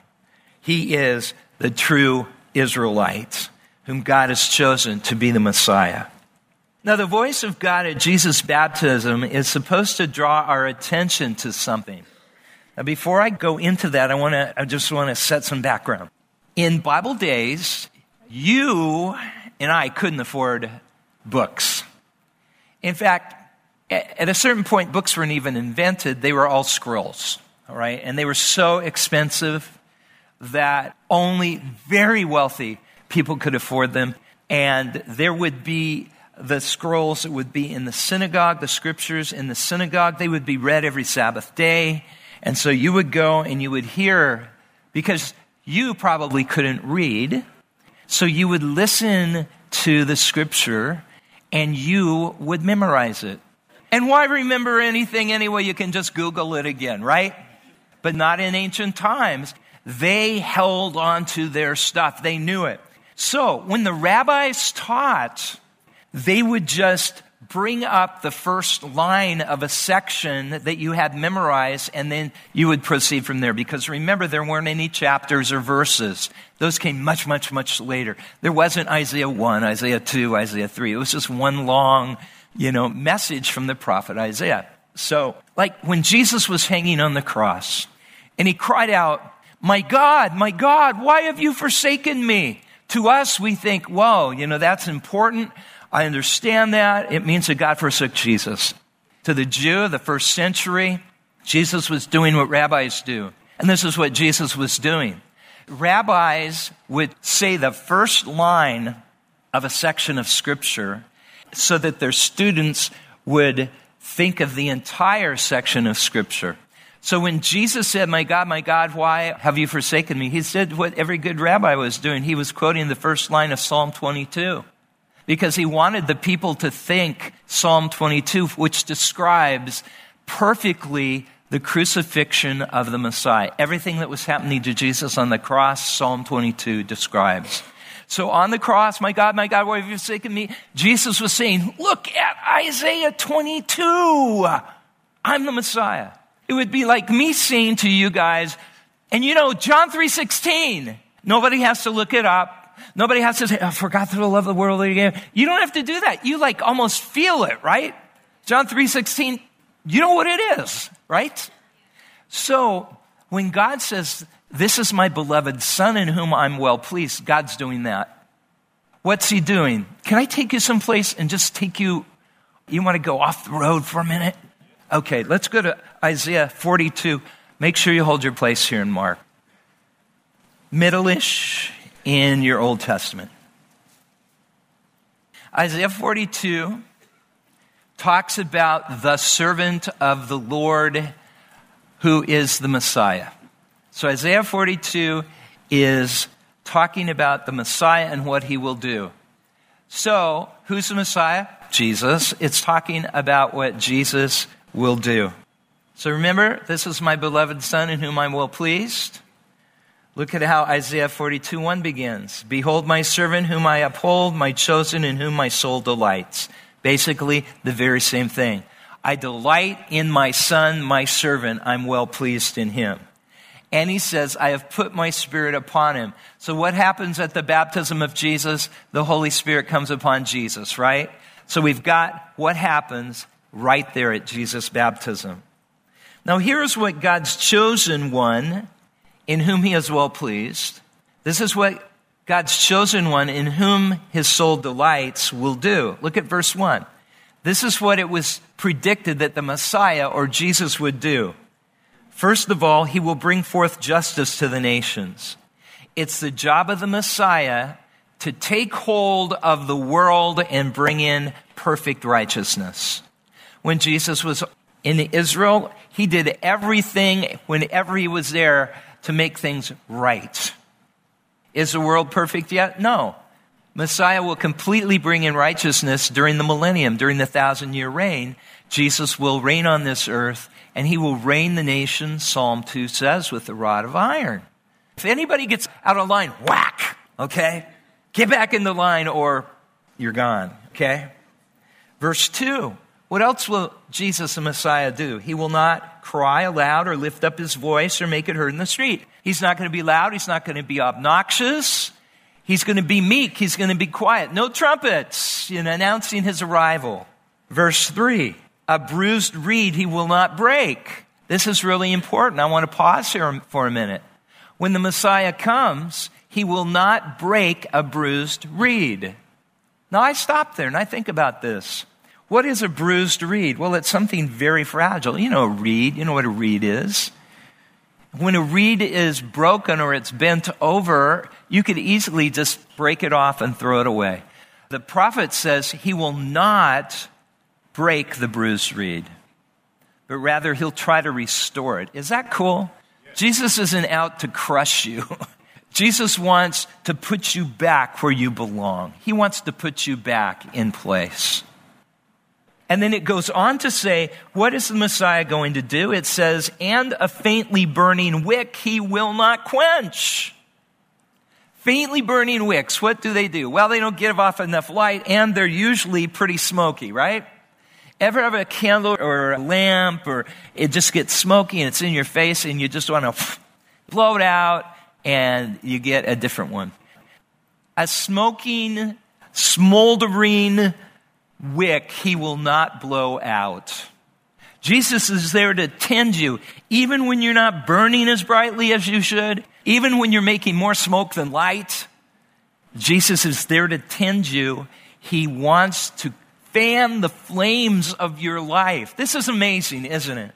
He is the true Israelites, whom God has chosen to be the Messiah. Now, the voice of God at Jesus' baptism is supposed to draw our attention to something. Now, before I go into that, I, wanna, I just want to set some background. In Bible days, you and I couldn't afford books. In fact, at a certain point, books weren't even invented, they were all scrolls, all right? And they were so expensive that only very wealthy people could afford them. And there would be the scrolls that would be in the synagogue, the scriptures in the synagogue. They would be read every Sabbath day. And so you would go and you would hear, because you probably couldn't read, so you would listen to the scripture and you would memorize it. And why remember anything anyway? You can just Google it again, right? But not in ancient times. They held on to their stuff. They knew it. So when the rabbis taught, they would just bring up the first line of a section that you had memorized and then you would proceed from there. Because remember, there weren't any chapters or verses. Those came much, much, much later. There wasn't Isaiah 1, Isaiah 2, Isaiah 3. It was just one long, you know, message from the prophet Isaiah. So, like when Jesus was hanging on the cross and he cried out, my God, my God, why have you forsaken me? To us, we think, whoa, you know, that's important. I understand that. It means that God forsook Jesus. To the Jew of the first century, Jesus was doing what rabbis do. And this is what Jesus was doing. rabbis would say the first line of a section of scripture so that their students would think of the entire section of scripture. So when Jesus said, My God, my God, why have you forsaken me? He said what every good rabbi was doing. He was quoting the first line of Psalm 22 because he wanted the people to think Psalm 22, which describes perfectly the crucifixion of the Messiah. Everything that was happening to Jesus on the cross, Psalm 22 describes. So on the cross, my God, my God, why have you forsaken me? Jesus was saying, look at Isaiah 22. I'm the Messiah. It would be like me saying to you guys, and you know, John 3.16, nobody has to look it up. Nobody has to say, oh, I forgot to love the world again. You don't have to do that. You like almost feel it, right? John 3.16, you know what it is, right? So when God says, this is my beloved son in whom I'm well pleased, God's doing that. What's he doing? Can I take you someplace and just take you, you want to go off the road for a minute? Okay, let's go to Isaiah 42. Make sure you hold your place here in Mark. Middle-ish in your Old Testament. Isaiah 42 talks about the servant of the Lord who is the Messiah. So Isaiah 42 is talking about the Messiah and what he will do. So, who's the Messiah? Jesus. It's talking about what Jesus will do. So remember, this is my beloved Son in whom I'm well pleased. Look at how Isaiah 42 1 begins. Behold, my servant whom I uphold, my chosen in whom my soul delights. Basically, the very same thing. I delight in my son, my servant. I'm well pleased in him. And he says, I have put my spirit upon him. So what happens at the baptism of Jesus? The Holy Spirit comes upon Jesus, right? So we've got what happens right there at Jesus' baptism. Now here's what God's chosen one, in whom he is well pleased. This is what God's chosen one, in whom his soul delights, will do. Look at verse 1. This is what it was predicted that the Messiah or Jesus would do. First of all, he will bring forth justice to the nations. It's the job of the Messiah to take hold of the world and bring in perfect righteousness. When Jesus was in Israel, he did everything whenever he was there to make things right. Is the world perfect yet? No. Messiah will completely bring in righteousness during the millennium, during the thousand year reign. Jesus will reign on this earth and he will reign the nation, Psalm 2 says, with a rod of iron. If anybody gets out of line, whack, okay? Get back in the line or you're gone, okay? Verse 2. What else will Jesus the Messiah do? He will not cry aloud or lift up his voice or make it heard in the street. He's not going to be loud. He's not going to be obnoxious. He's going to be meek. He's going to be quiet. No trumpets in announcing his arrival. Verse 3 a bruised reed he will not break. This is really important. I want to pause here for a minute. When the Messiah comes, he will not break a bruised reed. Now I stop there and I think about this. What is a bruised reed? Well, it's something very fragile. You know a reed. You know what a reed is. When a reed is broken or it's bent over, you could easily just break it off and throw it away. The prophet says he will not break the bruised reed, but rather he'll try to restore it. Is that cool? Jesus isn't out to crush you. Jesus wants to put you back where you belong. He wants to put you back in place. And then it goes on to say, what is the Messiah going to do? It says, and a faintly burning wick he will not quench. Faintly burning wicks, what do they do? Well, they don't give off enough light and they're usually pretty smoky, right? Ever have a candle or a lamp or it just gets smoky and it's in your face and you just want to blow it out and you get a different one? A smoking, smoldering wick he will not blow out. Jesus is there to tend you, even when you're not burning as brightly as you should, even when you're making more smoke than light. Jesus is there to tend you. He wants to fan the flames of your life. This is amazing, isn't it?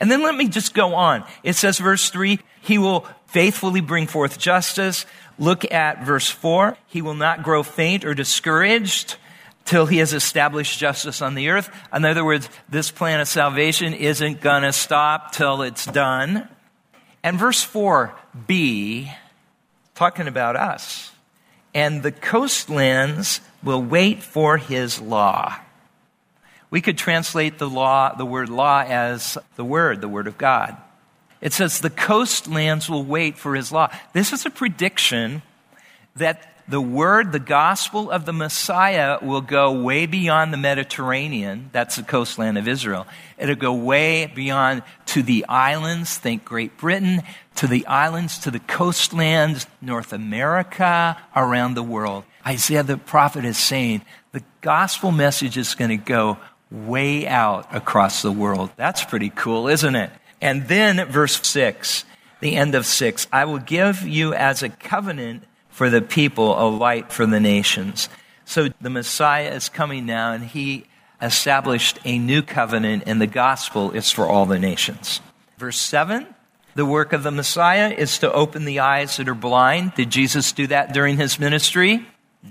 And then let me just go on. It says, verse 3, He will faithfully bring forth justice. Look at verse 4. He will not grow faint or discouraged till he has established justice on the earth. In other words, this plan of salvation isn't going to stop till it's done. And verse 4b, talking about us. And the coastlands will wait for his law. We could translate the law, the word law, as the word, the word of God. It says the coastlands will wait for his law. This is a prediction that the word, the gospel of the Messiah will go way beyond the Mediterranean. That's the coastland of Israel. It'll go way beyond to the islands, think Great Britain, to the islands, to the coastlands, North America, around the world. Isaiah the prophet is saying the gospel message is going to go way out across the world. That's pretty cool, isn't it? And then verse 6, the end of 6, I will give you as a covenant for the people, a light for the nations. So the Messiah is coming now, and he established a new covenant, and the gospel is for all the nations. Verse 7 the work of the Messiah is to open the eyes that are blind. Did Jesus do that during his ministry?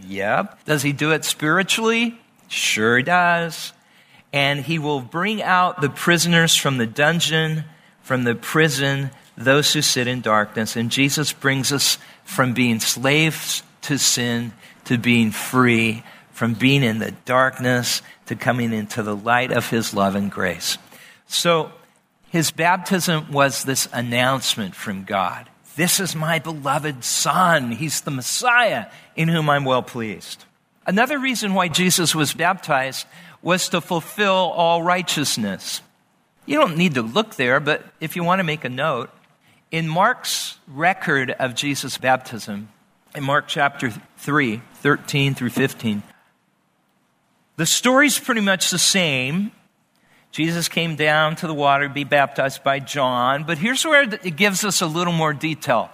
Yep. Does he do it spiritually? Sure does. And he will bring out the prisoners from the dungeon, from the prison, those who sit in darkness. And Jesus brings us from being slaves to sin to being free, from being in the darkness to coming into the light of his love and grace. So his baptism was this announcement from God. This is my beloved Son. He's the Messiah in whom I'm well pleased. Another reason why Jesus was baptized was to fulfill all righteousness. You don't need to look there, but if you want to make a note, in Mark's record of Jesus' baptism, in Mark chapter 3, 13 through 15, the story's pretty much the same. Jesus came down to the water to be baptized by John, but here's where it gives us a little more detail.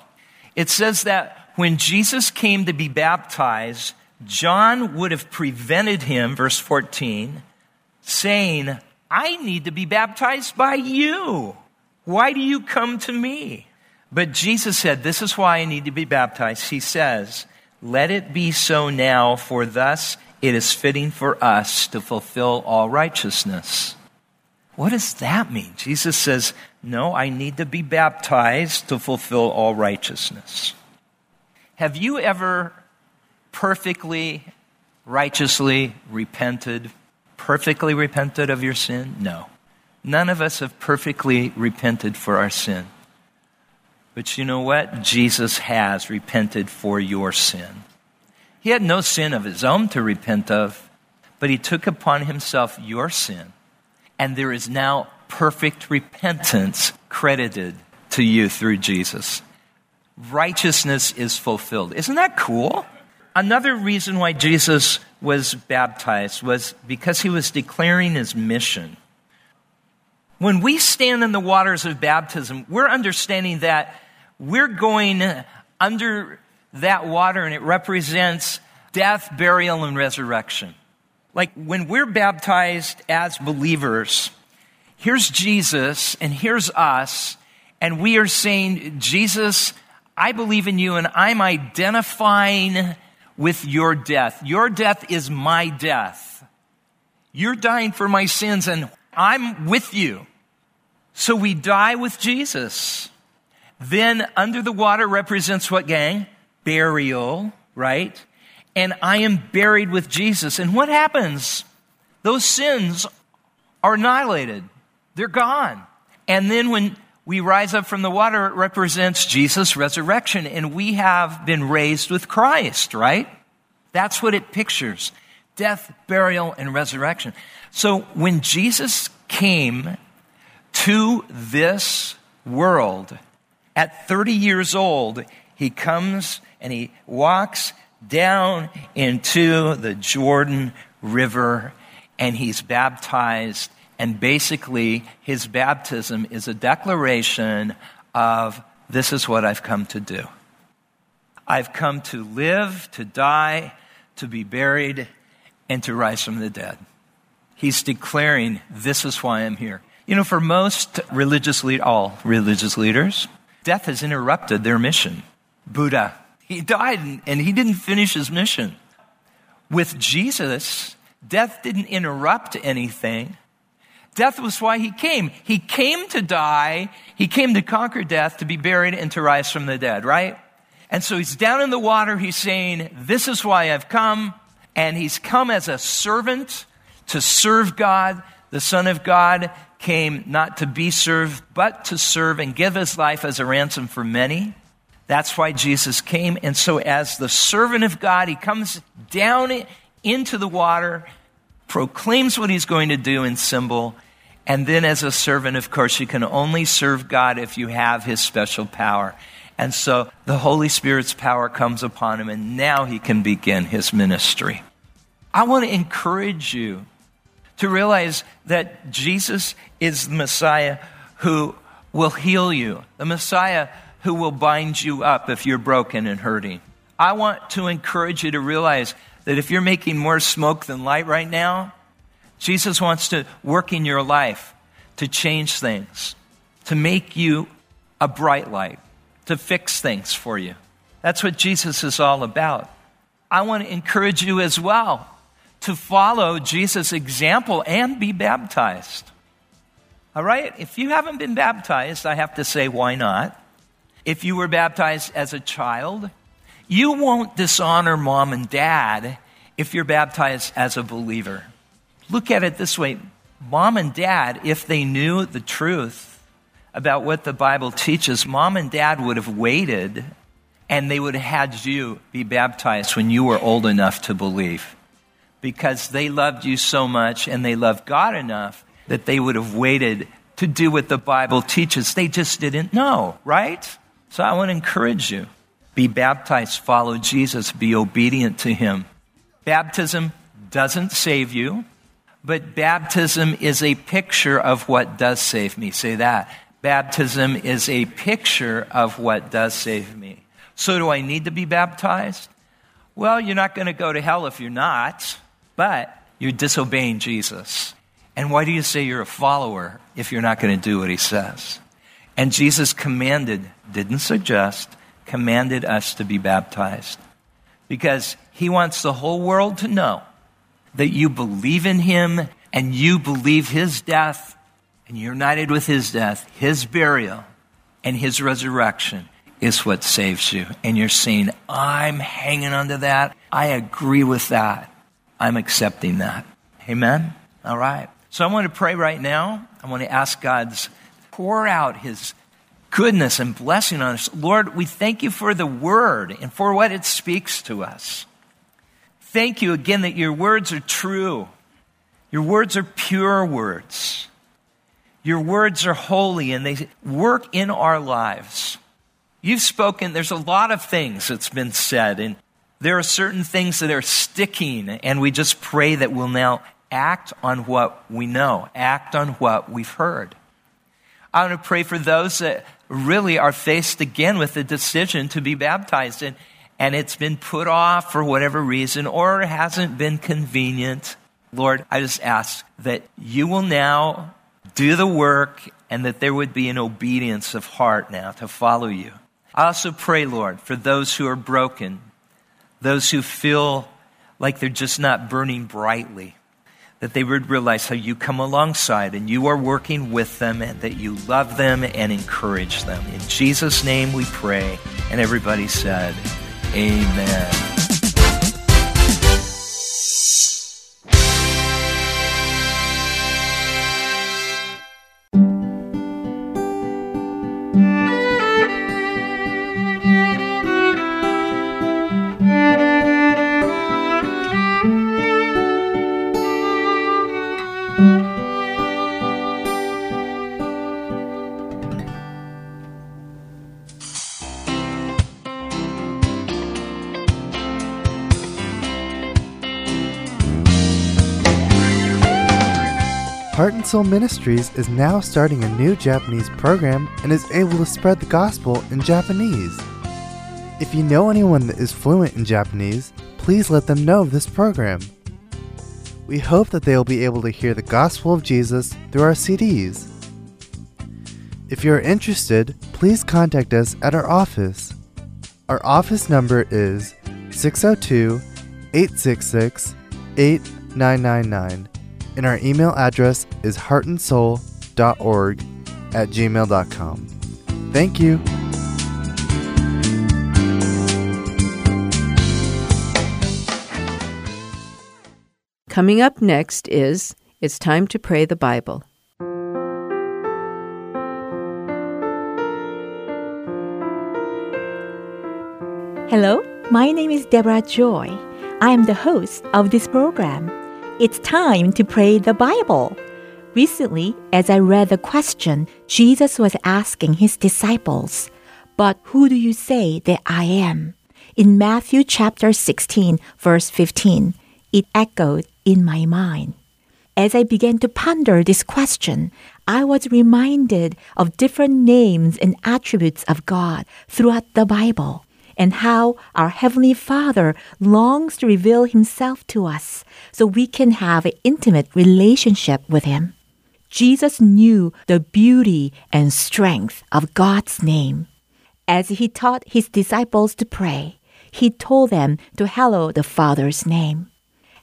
It says that when Jesus came to be baptized, John would have prevented him, verse 14, saying, I need to be baptized by you. Why do you come to me? But Jesus said, This is why I need to be baptized. He says, Let it be so now, for thus it is fitting for us to fulfill all righteousness. What does that mean? Jesus says, No, I need to be baptized to fulfill all righteousness. Have you ever perfectly, righteously repented, perfectly repented of your sin? No. None of us have perfectly repented for our sin. But you know what? Jesus has repented for your sin. He had no sin of his own to repent of, but he took upon himself your sin. And there is now perfect repentance credited to you through Jesus. Righteousness is fulfilled. Isn't that cool? Another reason why Jesus was baptized was because he was declaring his mission. When we stand in the waters of baptism, we're understanding that we're going under that water and it represents death, burial, and resurrection. Like when we're baptized as believers, here's Jesus and here's us, and we are saying, Jesus, I believe in you and I'm identifying with your death. Your death is my death. You're dying for my sins and I'm with you. So we die with Jesus. Then under the water represents what gang? Burial, right? And I am buried with Jesus. And what happens? Those sins are annihilated. They're gone. And then when we rise up from the water, it represents Jesus' resurrection. And we have been raised with Christ, right? That's what it pictures death, burial, and resurrection. So when Jesus came to this world. At 30 years old, he comes and he walks down into the Jordan River and he's baptized. And basically, his baptism is a declaration of this is what I've come to do. I've come to live, to die, to be buried, and to rise from the dead. He's declaring, This is why I'm here. You know, for most religious all religious leaders, death has interrupted their mission. Buddha, he died and he didn't finish his mission. With Jesus, death didn't interrupt anything. Death was why he came. He came to die. He came to conquer death, to be buried, and to rise from the dead, right? And so he's down in the water. He's saying, This is why I've come. And he's come as a servant to serve God. The Son of God came not to be served, but to serve and give his life as a ransom for many. That's why Jesus came. And so, as the servant of God, he comes down into the water, proclaims what he's going to do in symbol. And then, as a servant, of course, you can only serve God if you have his special power. And so the Holy Spirit's power comes upon him, and now he can begin his ministry. I want to encourage you to realize that Jesus is the Messiah who will heal you, the Messiah who will bind you up if you're broken and hurting. I want to encourage you to realize that if you're making more smoke than light right now, Jesus wants to work in your life to change things, to make you a bright light, to fix things for you. That's what Jesus is all about. I want to encourage you as well to follow Jesus' example and be baptized. All right? If you haven't been baptized, I have to say, why not? If you were baptized as a child, you won't dishonor mom and dad if you're baptized as a believer. Look at it this way mom and dad, if they knew the truth about what the Bible teaches, mom and dad would have waited and they would have had you be baptized when you were old enough to believe because they loved you so much and they loved God enough that they would have waited to do what the Bible teaches. They just didn't know, right? So I want to encourage you be baptized, follow Jesus, be obedient to him. Baptism doesn't save you, but baptism is a picture of what does save me. Say that. Baptism is a picture of what does save me. So, do I need to be baptized? Well, you're not going to go to hell if you're not but you're disobeying Jesus. And why do you say you're a follower if you're not going to do what he says? And Jesus commanded, didn't suggest, commanded us to be baptized because he wants the whole world to know that you believe in him and you believe his death and you're united with his death, his burial, and his resurrection is what saves you. And you're saying, I'm hanging on to that. I agree with that. I'm accepting that. Amen? All right. So I want to pray right now. I want to ask God's pour out his goodness and blessing on us. Lord, we thank you for the word and for what it speaks to us. Thank you again that your words are true. Your words are pure words. Your words are holy and they work in our lives. You've spoken, there's a lot of things that's been said, and there are certain things that are sticking, and we just pray that we'll now act on what we know, act on what we've heard. I want to pray for those that really are faced again with the decision to be baptized, and, and it's been put off for whatever reason, or hasn't been convenient. Lord, I just ask that you will now do the work and that there would be an obedience of heart now to follow you. I also pray, Lord, for those who are broken, those who feel like they're just not burning brightly, that they would realize how you come alongside and you are working with them and that you love them and encourage them. In Jesus' name we pray. And everybody said, Amen. Heart and Soul Ministries is now starting a new Japanese program and is able to spread the gospel in Japanese. If you know anyone that is fluent in Japanese, please let them know of this program. We hope that they will be able to hear the gospel of Jesus through our CDs. If you're interested, please contact us at our office. Our office number is 602 866 8999, and our email address is heartandsoul.org at gmail.com. Thank you. Coming up next is It's Time to Pray the Bible. Hello, my name is Deborah Joy. I am the host of this program. It's time to pray the Bible. Recently, as I read the question, Jesus was asking his disciples, But who do you say that I am? In Matthew chapter 16, verse 15, it echoed in my mind. As I began to ponder this question, I was reminded of different names and attributes of God throughout the Bible and how our Heavenly Father longs to reveal Himself to us so we can have an intimate relationship with Him. Jesus knew the beauty and strength of God's name. As He taught His disciples to pray, He told them to hallow the Father's name.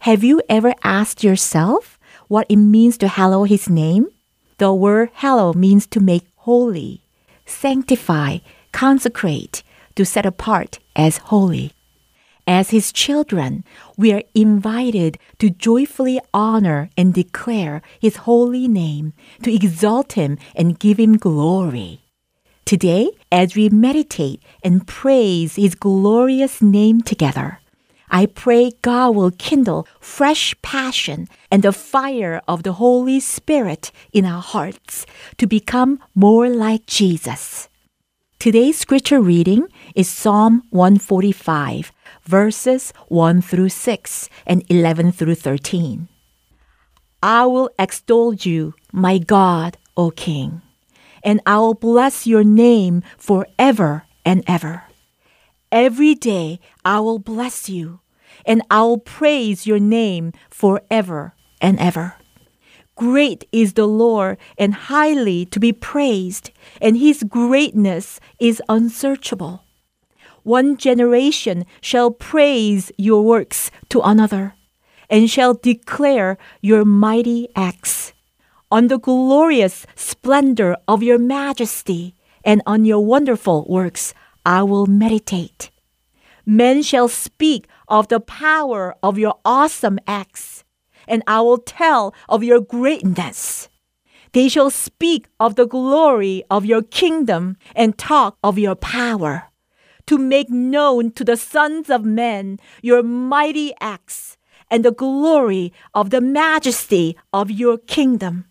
Have you ever asked yourself what it means to hallow His name? The word hallow means to make holy, sanctify, consecrate, to set apart as holy. As His children, we are invited to joyfully honor and declare His holy name, to exalt Him and give Him glory. Today, as we meditate and praise His glorious name together, I pray God will kindle fresh passion and the fire of the Holy Spirit in our hearts to become more like Jesus. Today's scripture reading is Psalm 145, verses 1 through 6 and 11 through 13. I will extol you, my God, O King, and I will bless your name forever and ever. Every day I will bless you, and I will praise your name forever and ever. Great is the Lord and highly to be praised, and his greatness is unsearchable. One generation shall praise your works to another, and shall declare your mighty acts. On the glorious splendor of your majesty, and on your wonderful works I will meditate. Men shall speak of the power of your awesome acts, and I will tell of your greatness. They shall speak of the glory of your kingdom and talk of your power, to make known to the sons of men your mighty acts and the glory of the majesty of your kingdom.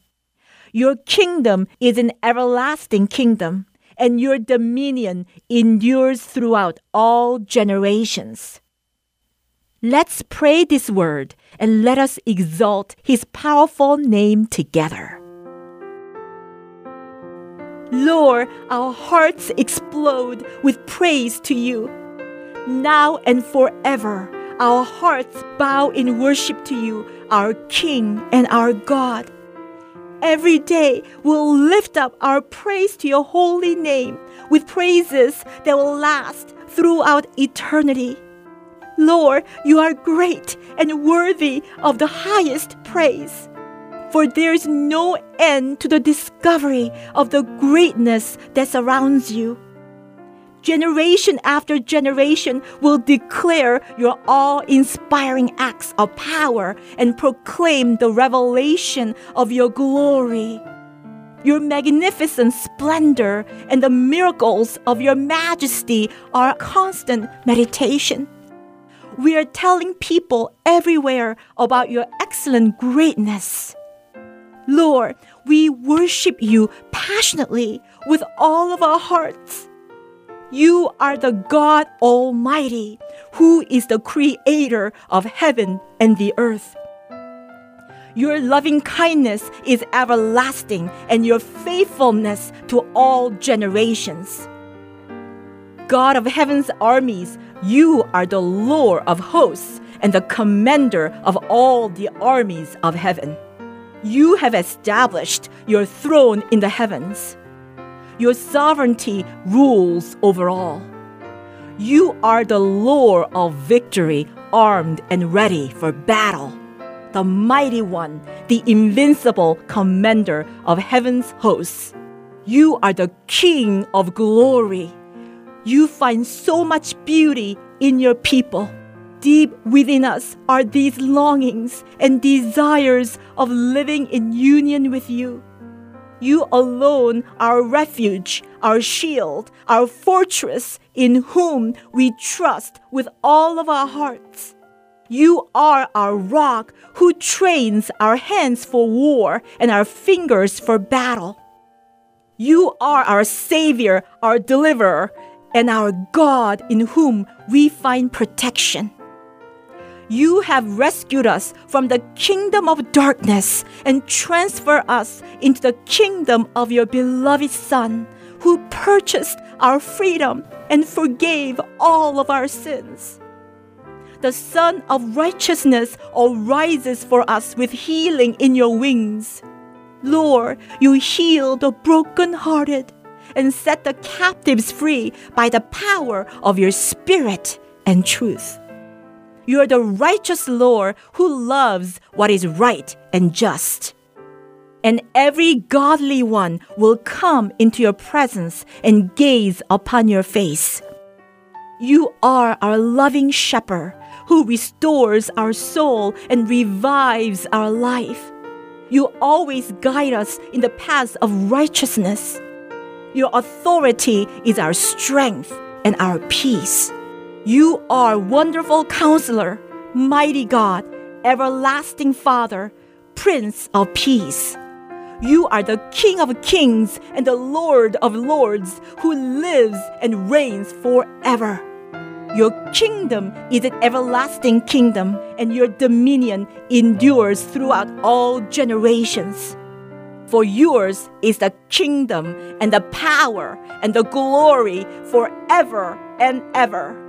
Your kingdom is an everlasting kingdom, and your dominion endures throughout all generations. Let's pray this word and let us exalt his powerful name together. Lord, our hearts explode with praise to you. Now and forever, our hearts bow in worship to you, our King and our God. Every day we'll lift up our praise to your holy name with praises that will last throughout eternity. Lord, you are great and worthy of the highest praise. For there is no end to the discovery of the greatness that surrounds you. Generation after generation will declare your awe inspiring acts of power and proclaim the revelation of your glory. Your magnificent splendor and the miracles of your majesty are constant meditation. We are telling people everywhere about your excellent greatness. Lord, we worship you passionately with all of our hearts. You are the God Almighty, who is the creator of heaven and the earth. Your loving kindness is everlasting, and your faithfulness to all generations. God of heaven's armies, you are the Lord of hosts and the commander of all the armies of heaven. You have established your throne in the heavens. Your sovereignty rules over all. You are the Lord of victory, armed and ready for battle. The mighty one, the invincible commander of heaven's hosts. You are the King of glory. You find so much beauty in your people. Deep within us are these longings and desires of living in union with you. You alone, are refuge, our shield, our fortress, in whom we trust with all of our hearts. You are our rock who trains our hands for war and our fingers for battle. You are our Savior, our deliverer, and our God in whom we find protection. You have rescued us from the kingdom of darkness and transferred us into the kingdom of your beloved Son, who purchased our freedom and forgave all of our sins. The Son of Righteousness arises for us with healing in your wings. Lord, you heal the brokenhearted and set the captives free by the power of your Spirit and truth. You are the righteous Lord who loves what is right and just. And every godly one will come into your presence and gaze upon your face. You are our loving shepherd who restores our soul and revives our life. You always guide us in the paths of righteousness. Your authority is our strength and our peace. You are wonderful counselor, mighty God, everlasting Father, Prince of Peace. You are the King of kings and the Lord of lords who lives and reigns forever. Your kingdom is an everlasting kingdom, and your dominion endures throughout all generations. For yours is the kingdom and the power and the glory forever and ever.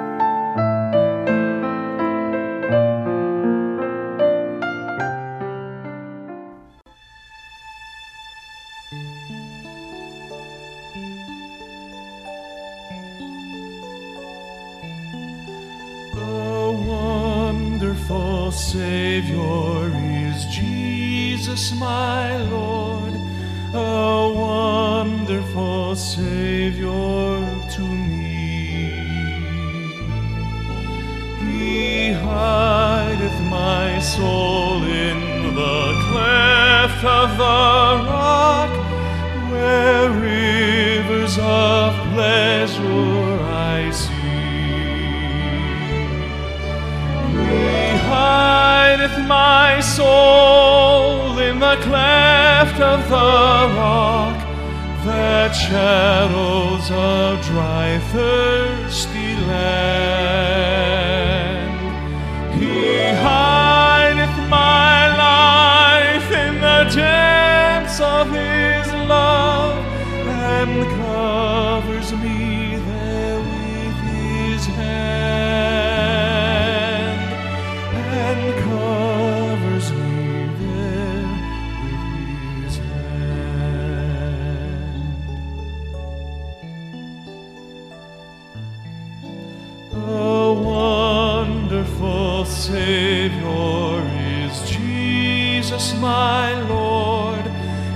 Savior is Jesus, my Lord.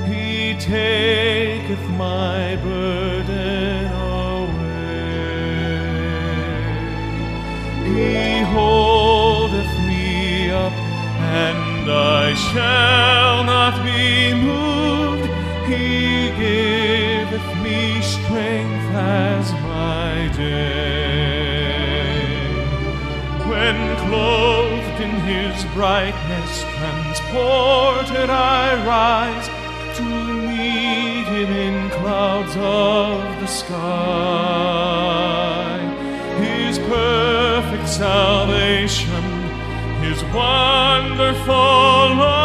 He taketh my burden away. He holdeth me up, and I shall not be moved. He his brightness, transported I rise to meet him in clouds of the sky. His perfect salvation, his wonderful love,